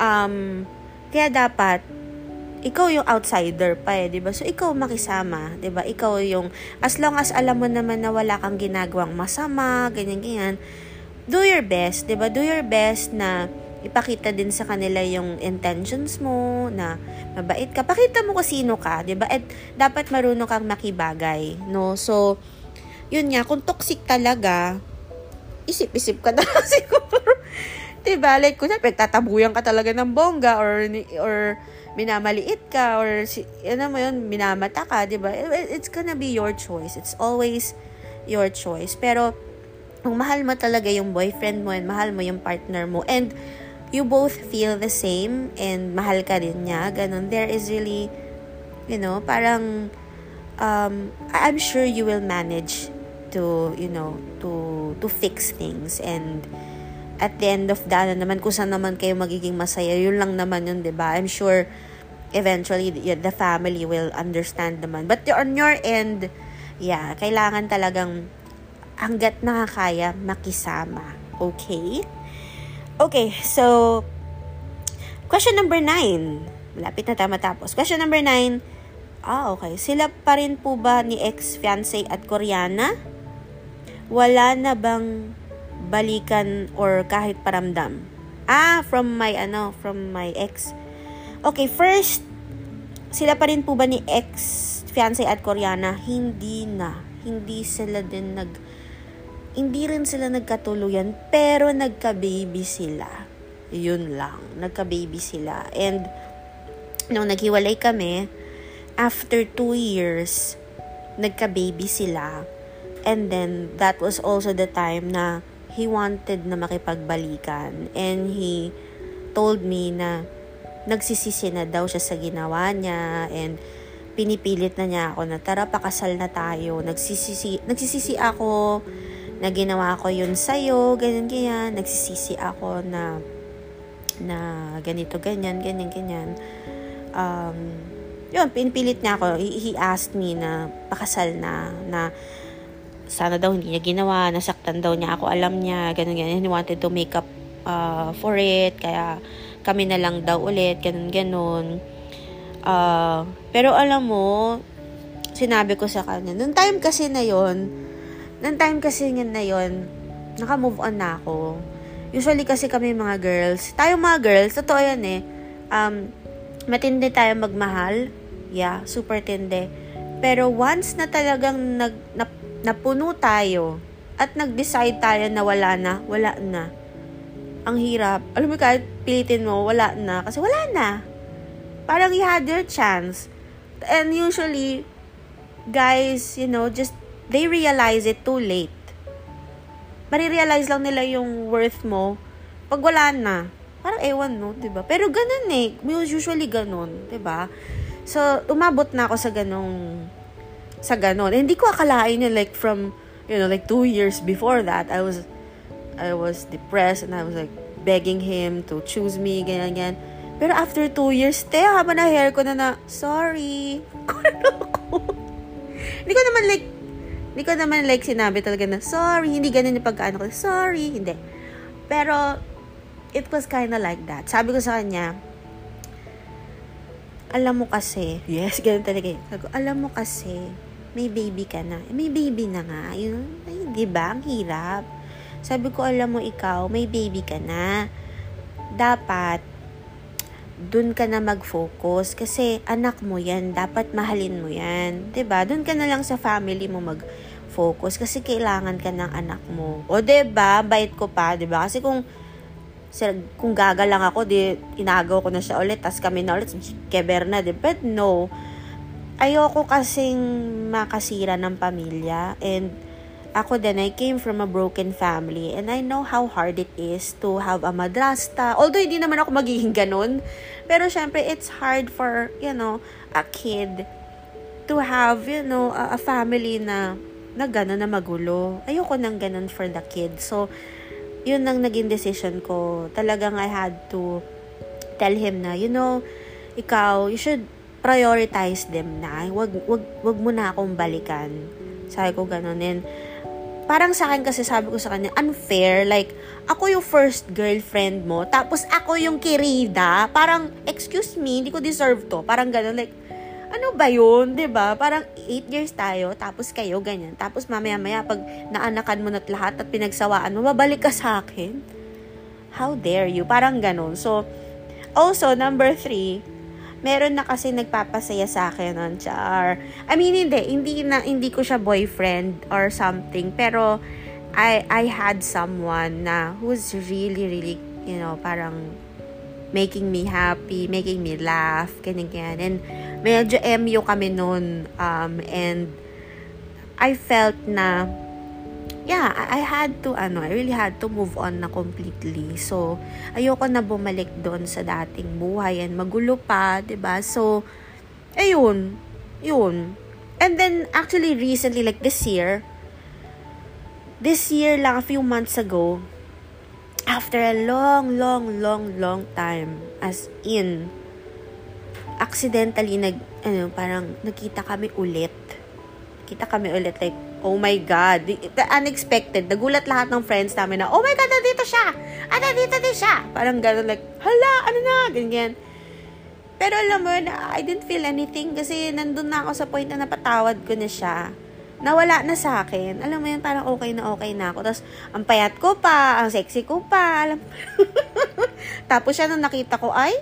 Um, kaya dapat ikaw yung outsider pa eh, 'di ba? So ikaw makisama, 'di ba? Ikaw yung as long as alam mo naman na wala kang ginagawang masama, ganyan ganyan. Do your best, 'di ba? Do your best na ipakita din sa kanila yung intentions mo na mabait ka. Pakita mo kung sino ka, 'di ba? At dapat marunong kang makibagay, no? So yun nga, kung toxic talaga, isip-isip ka na siguro. 'Di ba? Like, kung tatabuyan ka talaga ng bongga or or minamaliit ka or ano mo yun, minamata ka, di ba? It's gonna be your choice. It's always your choice. Pero, kung mahal mo talaga yung boyfriend mo and mahal mo yung partner mo and you both feel the same and mahal ka rin niya, ganun, there is really, you know, parang, um, I'm sure you will manage to, you know, to, to fix things and, at the end of the ano naman, kung saan naman kayo magiging masaya, yun lang naman yun, ba? I'm sure, eventually, the, family will understand naman. But on your end, yeah, kailangan talagang hanggat nakakaya, makisama. Okay? Okay, so, question number nine. Malapit na tayo matapos. Question number nine, Ah, okay. Sila pa rin po ba ni ex-fiancé at Koreana? Wala na bang balikan or kahit paramdam? Ah, from my, ano, from my ex. Okay, first, sila pa rin po ba ni ex-fiancé at Koreana? Hindi na. Hindi sila din nag, hindi rin sila nagkatuluyan, pero nagka-baby sila. Yun lang. Nagka-baby sila. And, nung naghiwalay kami, after two years, nagka-baby sila. And then, that was also the time na he wanted na makipagbalikan. And he told me na nagsisisi na daw siya sa ginawa niya. And pinipilit na niya ako na tara pakasal na tayo. Nagsisisi, nagsisisi ako na ginawa ko yun sa'yo, ganyan, ganyan. Nagsisisi ako na na ganito, ganyan, ganyan, ganyan. Um, yun, pinipilit niya ako. He, he asked me na pakasal na, na sana daw hindi niya ginawa, nasaktan daw niya ako, alam niya, ganun, ganyan. He wanted to make up uh, for it, kaya kami na lang daw ulit, ganun, ganun. Uh, pero alam mo, sinabi ko sa kanya, nung time kasi na yon nung time kasi na yon naka-move on na ako. Usually kasi kami mga girls, tayo mga girls, totoo yan eh, um, matindi tayo magmahal. Yeah, super tindi. Pero once na talagang nag, na, napuno tayo at nag-decide tayo na wala na, wala na. Ang hirap. Alam mo, kahit pilitin mo, wala na. Kasi wala na. Parang you had your chance. And usually, guys, you know, just, they realize it too late. Marirealize lang nila yung worth mo pag wala na. Parang ewan, no? ba diba? Pero ganun eh. Usually ganun, ba diba? So, umabot na ako sa ganong sa ganon. And hindi ko akalain yun, like, from, you know, like, two years before that, I was, I was depressed and I was, like, begging him to choose me, ganyan, ganyan. Pero after two years, te, habang na hair ko na na, sorry, ano ko. hindi ko naman, like, hindi ko naman, like, sinabi talaga na, sorry, hindi ganun yung pagkaano ko, sorry, hindi. Pero, it was kind of like that. Sabi ko sa kanya, alam mo kasi, yes, ganun talaga. Sabi ko, alam mo kasi, may baby ka na. Eh, may baby na nga. Yun, ay, di ba? Ang hirap. Sabi ko, alam mo ikaw, may baby ka na. Dapat, dun ka na mag-focus. Kasi, anak mo yan. Dapat mahalin mo yan. ba diba? Dun ka na lang sa family mo mag-focus. Kasi, kailangan ka ng anak mo. O, ba diba? Bait ko pa, ba diba? Kasi kung, kung gaga lang ako, di, inagaw ko na siya ulit, tas kami na ulit, keber na, di. But no, ayoko kasing makasira ng pamilya, and ako din, I came from a broken family, and I know how hard it is to have a madrasta. Although, hindi naman ako magiging ganun, pero syempre, it's hard for, you know, a kid to have, you know, a, a family na, na gano'n na magulo. Ayoko nang ganun for the kid. So, yun ang naging decision ko. Talagang I had to tell him na, you know, ikaw, you should prioritize them na. Wag, wag, wag mo na akong balikan. Sabi ko ganun. And parang sa akin kasi sabi ko sa kanya, unfair. Like, ako yung first girlfriend mo, tapos ako yung kirida. Parang, excuse me, hindi ko deserve to. Parang ganun. Like, ano ba yun, ba diba? Parang 8 years tayo, tapos kayo, ganyan. Tapos mamaya-maya, pag naanakan mo na't lahat at pinagsawaan mo, mabalik ka sa akin. How dare you? Parang ganun. So, also, number 3, meron na kasi nagpapasaya sa akin on char. I mean, hindi. Hindi, na, hindi ko siya boyfriend or something. Pero, I, I had someone na who's really, really, you know, parang making me happy, making me laugh, ganyan. And medyo MU kami noon. Um, and I felt na, yeah, I, had to, ano, I really had to move on na completely. So, ayoko na bumalik doon sa dating buhay and magulo pa, ba diba? So, ayun, yun. And then, actually, recently, like this year, this year lang, a few months ago, after a long, long, long, long time, as in, accidentally, nag, ano, parang, nakita kami ulit. Kita kami ulit, like, oh my God, unexpected. Nagulat lahat ng friends namin na, oh my God, nandito siya! Ah, nandito din siya! Parang gano'n, like, hala, ano na, ganyan. Pero alam mo, I didn't feel anything kasi nandun na ako sa point na napatawad ko na siya. Nawala na sa akin. Alam mo yun, parang okay na okay na ako. Tapos, ang payat ko pa, ang sexy ko pa. Alam Tapos siya, nung nakita ko, ay,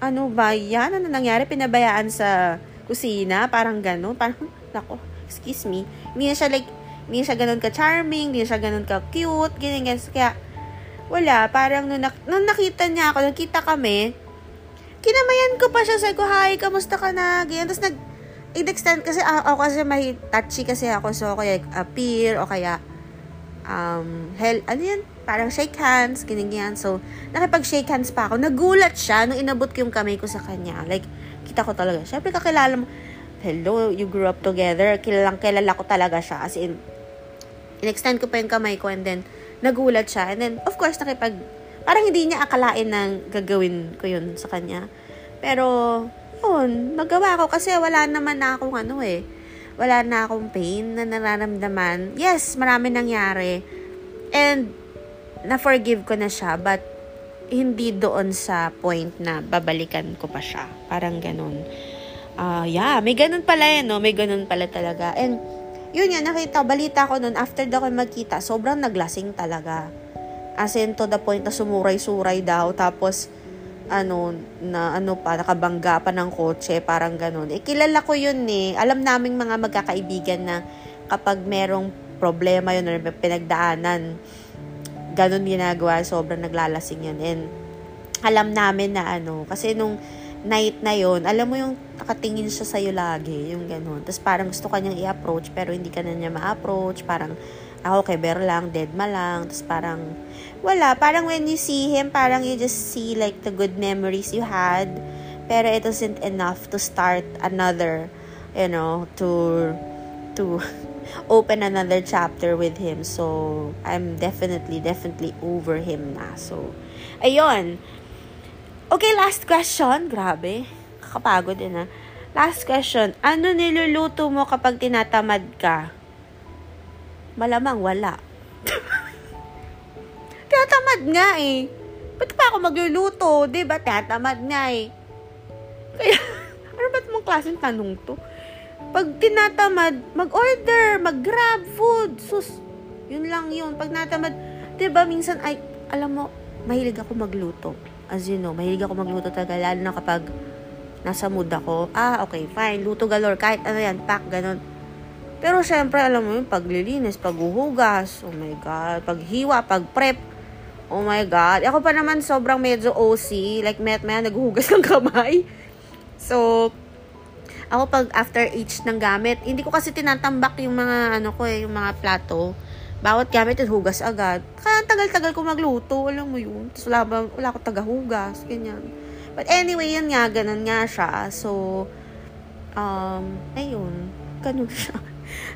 ano ba yan? Ano nangyari? Pinabayaan sa kusina? Parang ganun. Parang, nako, excuse me. Hindi na siya like, hindi siya ganun ka-charming, hindi siya ganun ka-cute, ganyan, ganyan. Kaya, wala, parang nung, nak- nung nakita niya ako, nakita kami, kinamayan ko pa siya, sabi ko, hi, kamusta ka na? Ganyan, tapos nag, in-extend kasi ako kasi may touchy kasi ako, so kaya appear, o kaya, um, hell, ano yan, parang shake hands, ganyan, So, nakipag-shake hands pa ako. Nagulat siya nung inabot ko yung kamay ko sa kanya. Like, kita ko talaga. Siyempre, kakilala mo, hello, you grew up together. Kilalang kilala ko talaga siya. As in, in-extend ko pa yung kamay ko and then, nagulat siya. And then, of course, nakipag, parang hindi niya akalain na gagawin ko yun sa kanya. Pero, yun, nagawa ko kasi wala naman na akong ano eh, wala na akong pain na nararamdaman. Yes, marami nangyari. And, na-forgive ko na siya, but, hindi doon sa point na babalikan ko pa siya. Parang ganun. Uh, yeah, may ganun pala eh, no? May ganun pala talaga. And, yun yan, nakita, balita ko nun, after daw ko magkita, sobrang naglasing talaga. As in, to the point na sumuray-suray daw, tapos, ano, na ano pa, nakabangga pa ng kotse, parang ganun. Eh, kilala ko yun eh. Alam naming mga magkakaibigan na kapag merong problema yun or pinagdaanan, ganun ginagawa, sobrang naglalasing yun. And, alam namin na ano, kasi nung night na yon alam mo yung nakatingin siya sa'yo lagi, yung ganun. Tapos parang gusto ka niyang i-approach, pero hindi ka na niya ma-approach. Parang, ako kay Bear lang, dead ma lang. Tapos parang, wala. Parang when you see him, parang you just see like the good memories you had. Pero it wasn't enough to start another, you know, to, to open another chapter with him. So, I'm definitely, definitely over him na. So, ayun Okay, last question. Grabe. Kakapagod din ha. Last question. Ano niluluto mo kapag tinatamad ka? Malamang wala. tinatamad nga eh. Ba't pa ako magluluto? Diba? Tinatamad nga eh. Kaya, ano ba mong klaseng tanong to? Pag tinatamad, mag-order, mag-grab food. Sus, yun lang yun. Pag natamad, diba minsan, ay, alam mo, mahilig ako magluto As you know, mahilig ako magluto talaga, lalo na kapag nasa mood ako. Ah, okay, fine, luto galore, kahit ano yan, pack, ganun. Pero syempre, alam mo yung paglilinis, paghuhugas, oh my God, paghiwa, pagprep, oh my God. Ako pa naman sobrang medyo OC, like met maya naghuhugas ng kamay. So, ako pag after each ng gamit, hindi ko kasi tinatambak yung mga ano ko eh, yung mga plato bawat gamit at hugas agad. Kaya tagal-tagal ko magluto, alam mo yun. Tapos wala, ba, wala ko taga-hugas, ganyan. But anyway, yun nga, ganun nga siya. So, um, ayun, ganun siya.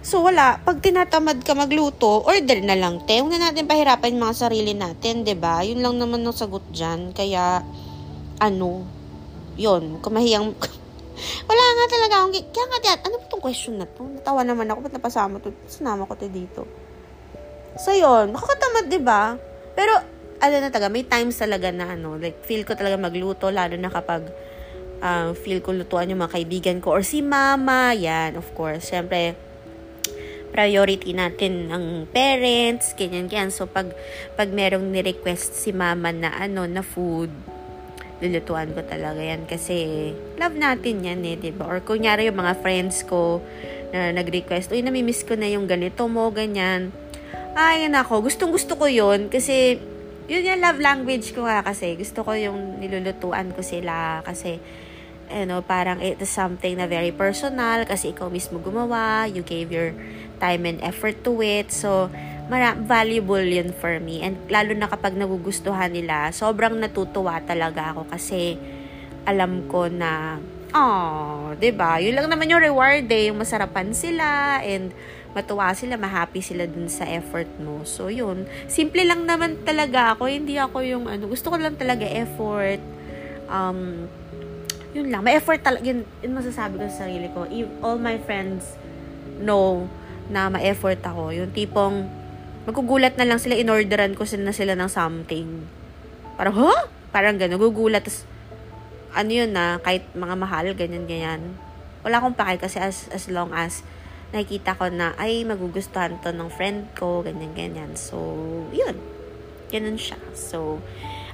So, wala. Pag tinatamad ka magluto, order na lang, te. Huwag na natin pahirapan yung mga sarili natin, ba diba? Yun lang naman ang sagot dyan. Kaya, ano, yun, kumahiyang, wala nga talaga akong, kaya nga, tiyan, ano ba tong question na to? Natawa naman ako, ba't napasama to? Sinama ko to dito. So, yun. Nakakatamad, di ba? Pero, ano na talaga, may times talaga na ano, like, feel ko talaga magluto, lalo na kapag um, feel ko lutuan yung mga kaibigan ko or si mama, yan, of course. Siyempre, priority natin ang parents, ganyan, ganyan. So, pag, pag merong ni-request si mama na ano, na food, lulutuan ko talaga yan kasi love natin yan eh, diba? Or kunyari yung mga friends ko na nag-request, uy, namimiss ko na yung ganito mo, ganyan ay, nako, gustong gusto ko yun kasi yun yung love language ko nga kasi. Gusto ko yung nilulutuan ko sila kasi you know, parang it is something na very personal kasi ikaw mismo gumawa, you gave your time and effort to it. So, mara- valuable yun for me. And lalo na kapag nagugustuhan nila, sobrang natutuwa talaga ako kasi alam ko na, oh, ba? Yun lang naman yung reward eh, yung masarapan sila and matuwa sila, ma-happy sila dun sa effort mo. So, yun. Simple lang naman talaga ako. Hindi ako yung ano, gusto ko lang talaga effort. Um, yun lang. May effort talaga. Yun, yun masasabi ko sa sarili ko. All my friends know na ma-effort ako. Yung tipong, magugulat na lang sila, inorderan ko sila na sila ng something. Parang, huh? Parang gano'n, gugulat. Tapos, ano yun na, kahit mga mahal, ganyan-ganyan. Wala akong pake kasi as, as long as nakikita ko na, ay, magugustuhan to ng friend ko, ganyan-ganyan. So, yun. Ganun siya. So,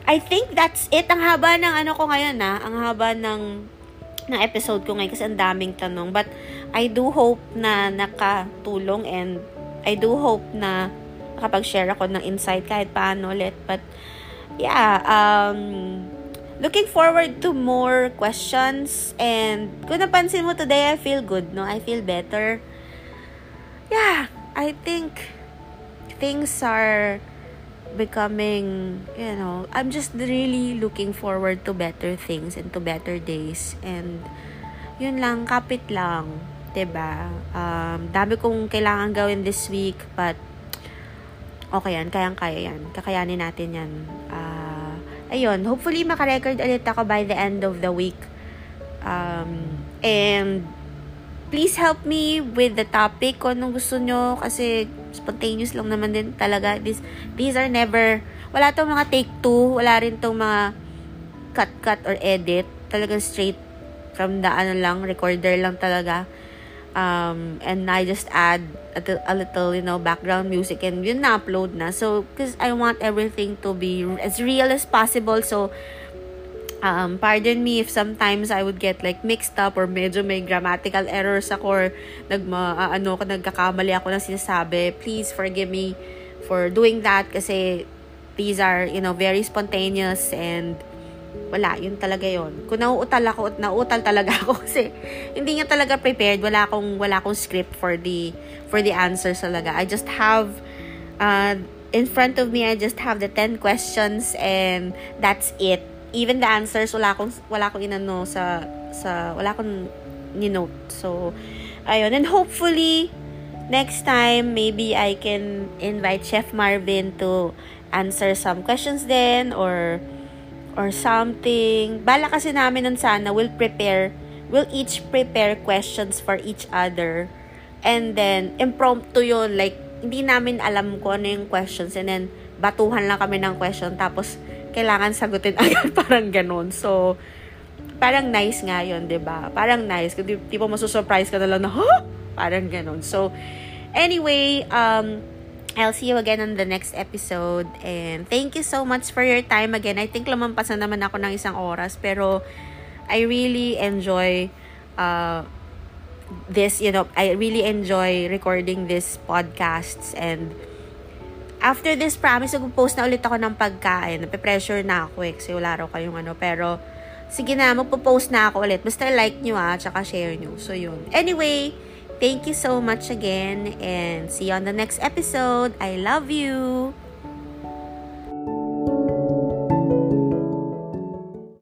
I think that's it. Ang haba ng ano ko ngayon, na Ang haba ng ng episode ko ngayon kasi ang daming tanong. But, I do hope na nakatulong and I do hope na nakapag-share ako ng insight kahit paano ulit. But, yeah, um, looking forward to more questions. And, kung napansin mo today, I feel good, no? I feel better. Yeah, I think things are becoming, you know, I'm just really looking forward to better things and to better days. And, yun lang, kapit lang. 'di ba? Um, dami kong kailangan gawin this week, but okay yan, kayang-kaya yan. Kakayanin natin yan. Uh, ayun, hopefully makarecord ulit ako by the end of the week. Um, and please help me with the topic kung anong gusto nyo kasi spontaneous lang naman din talaga. This, these are never, wala tong mga take two, wala rin tong mga cut-cut or edit. Talagang straight from the ano lang, recorder lang talaga um, and I just add a, a little, you know, background music and yun na-upload na. So, because I want everything to be as real as possible. So, um, pardon me if sometimes I would get like mixed up or medyo may grammatical errors ako or nagma, uh, ano ko, nagkakamali ako ng sinasabi. Please forgive me for doing that kasi these are, you know, very spontaneous and wala, yun talaga yon. Kung nauutal ako, nauutal talaga ako kasi hindi nga talaga prepared. Wala akong, wala akong script for the, for the answers talaga. I just have, uh, in front of me, I just have the 10 questions and that's it. Even the answers, wala akong, wala akong inano sa, sa, wala akong ni-note. So, ayun. And hopefully, next time, maybe I can invite Chef Marvin to answer some questions then or or something. Bala kasi namin nun sana, we'll prepare, we'll each prepare questions for each other. And then, impromptu yun. Like, hindi namin alam kung ano yung questions. And then, batuhan lang kami ng question. Tapos, kailangan sagutin agad. parang ganun. So, parang nice nga yun, ba diba? Parang nice. Di, di pa masusurprise ka na lang na, huh? Parang ganun. So, anyway, um, I'll see you again on the next episode. And thank you so much for your time again. I think lamampasan naman ako ng isang oras. Pero I really enjoy uh, this, you know, I really enjoy recording this podcasts. And After this promise, nag-post na ulit ako ng pagkain. Nape-pressure na ako eh, kasi wala raw kayong ano. Pero, sige na, magpo-post na ako ulit. Basta like nyo ah, tsaka share nyo. So, yun. Anyway, thank you so much again and see you on the next episode. I love you!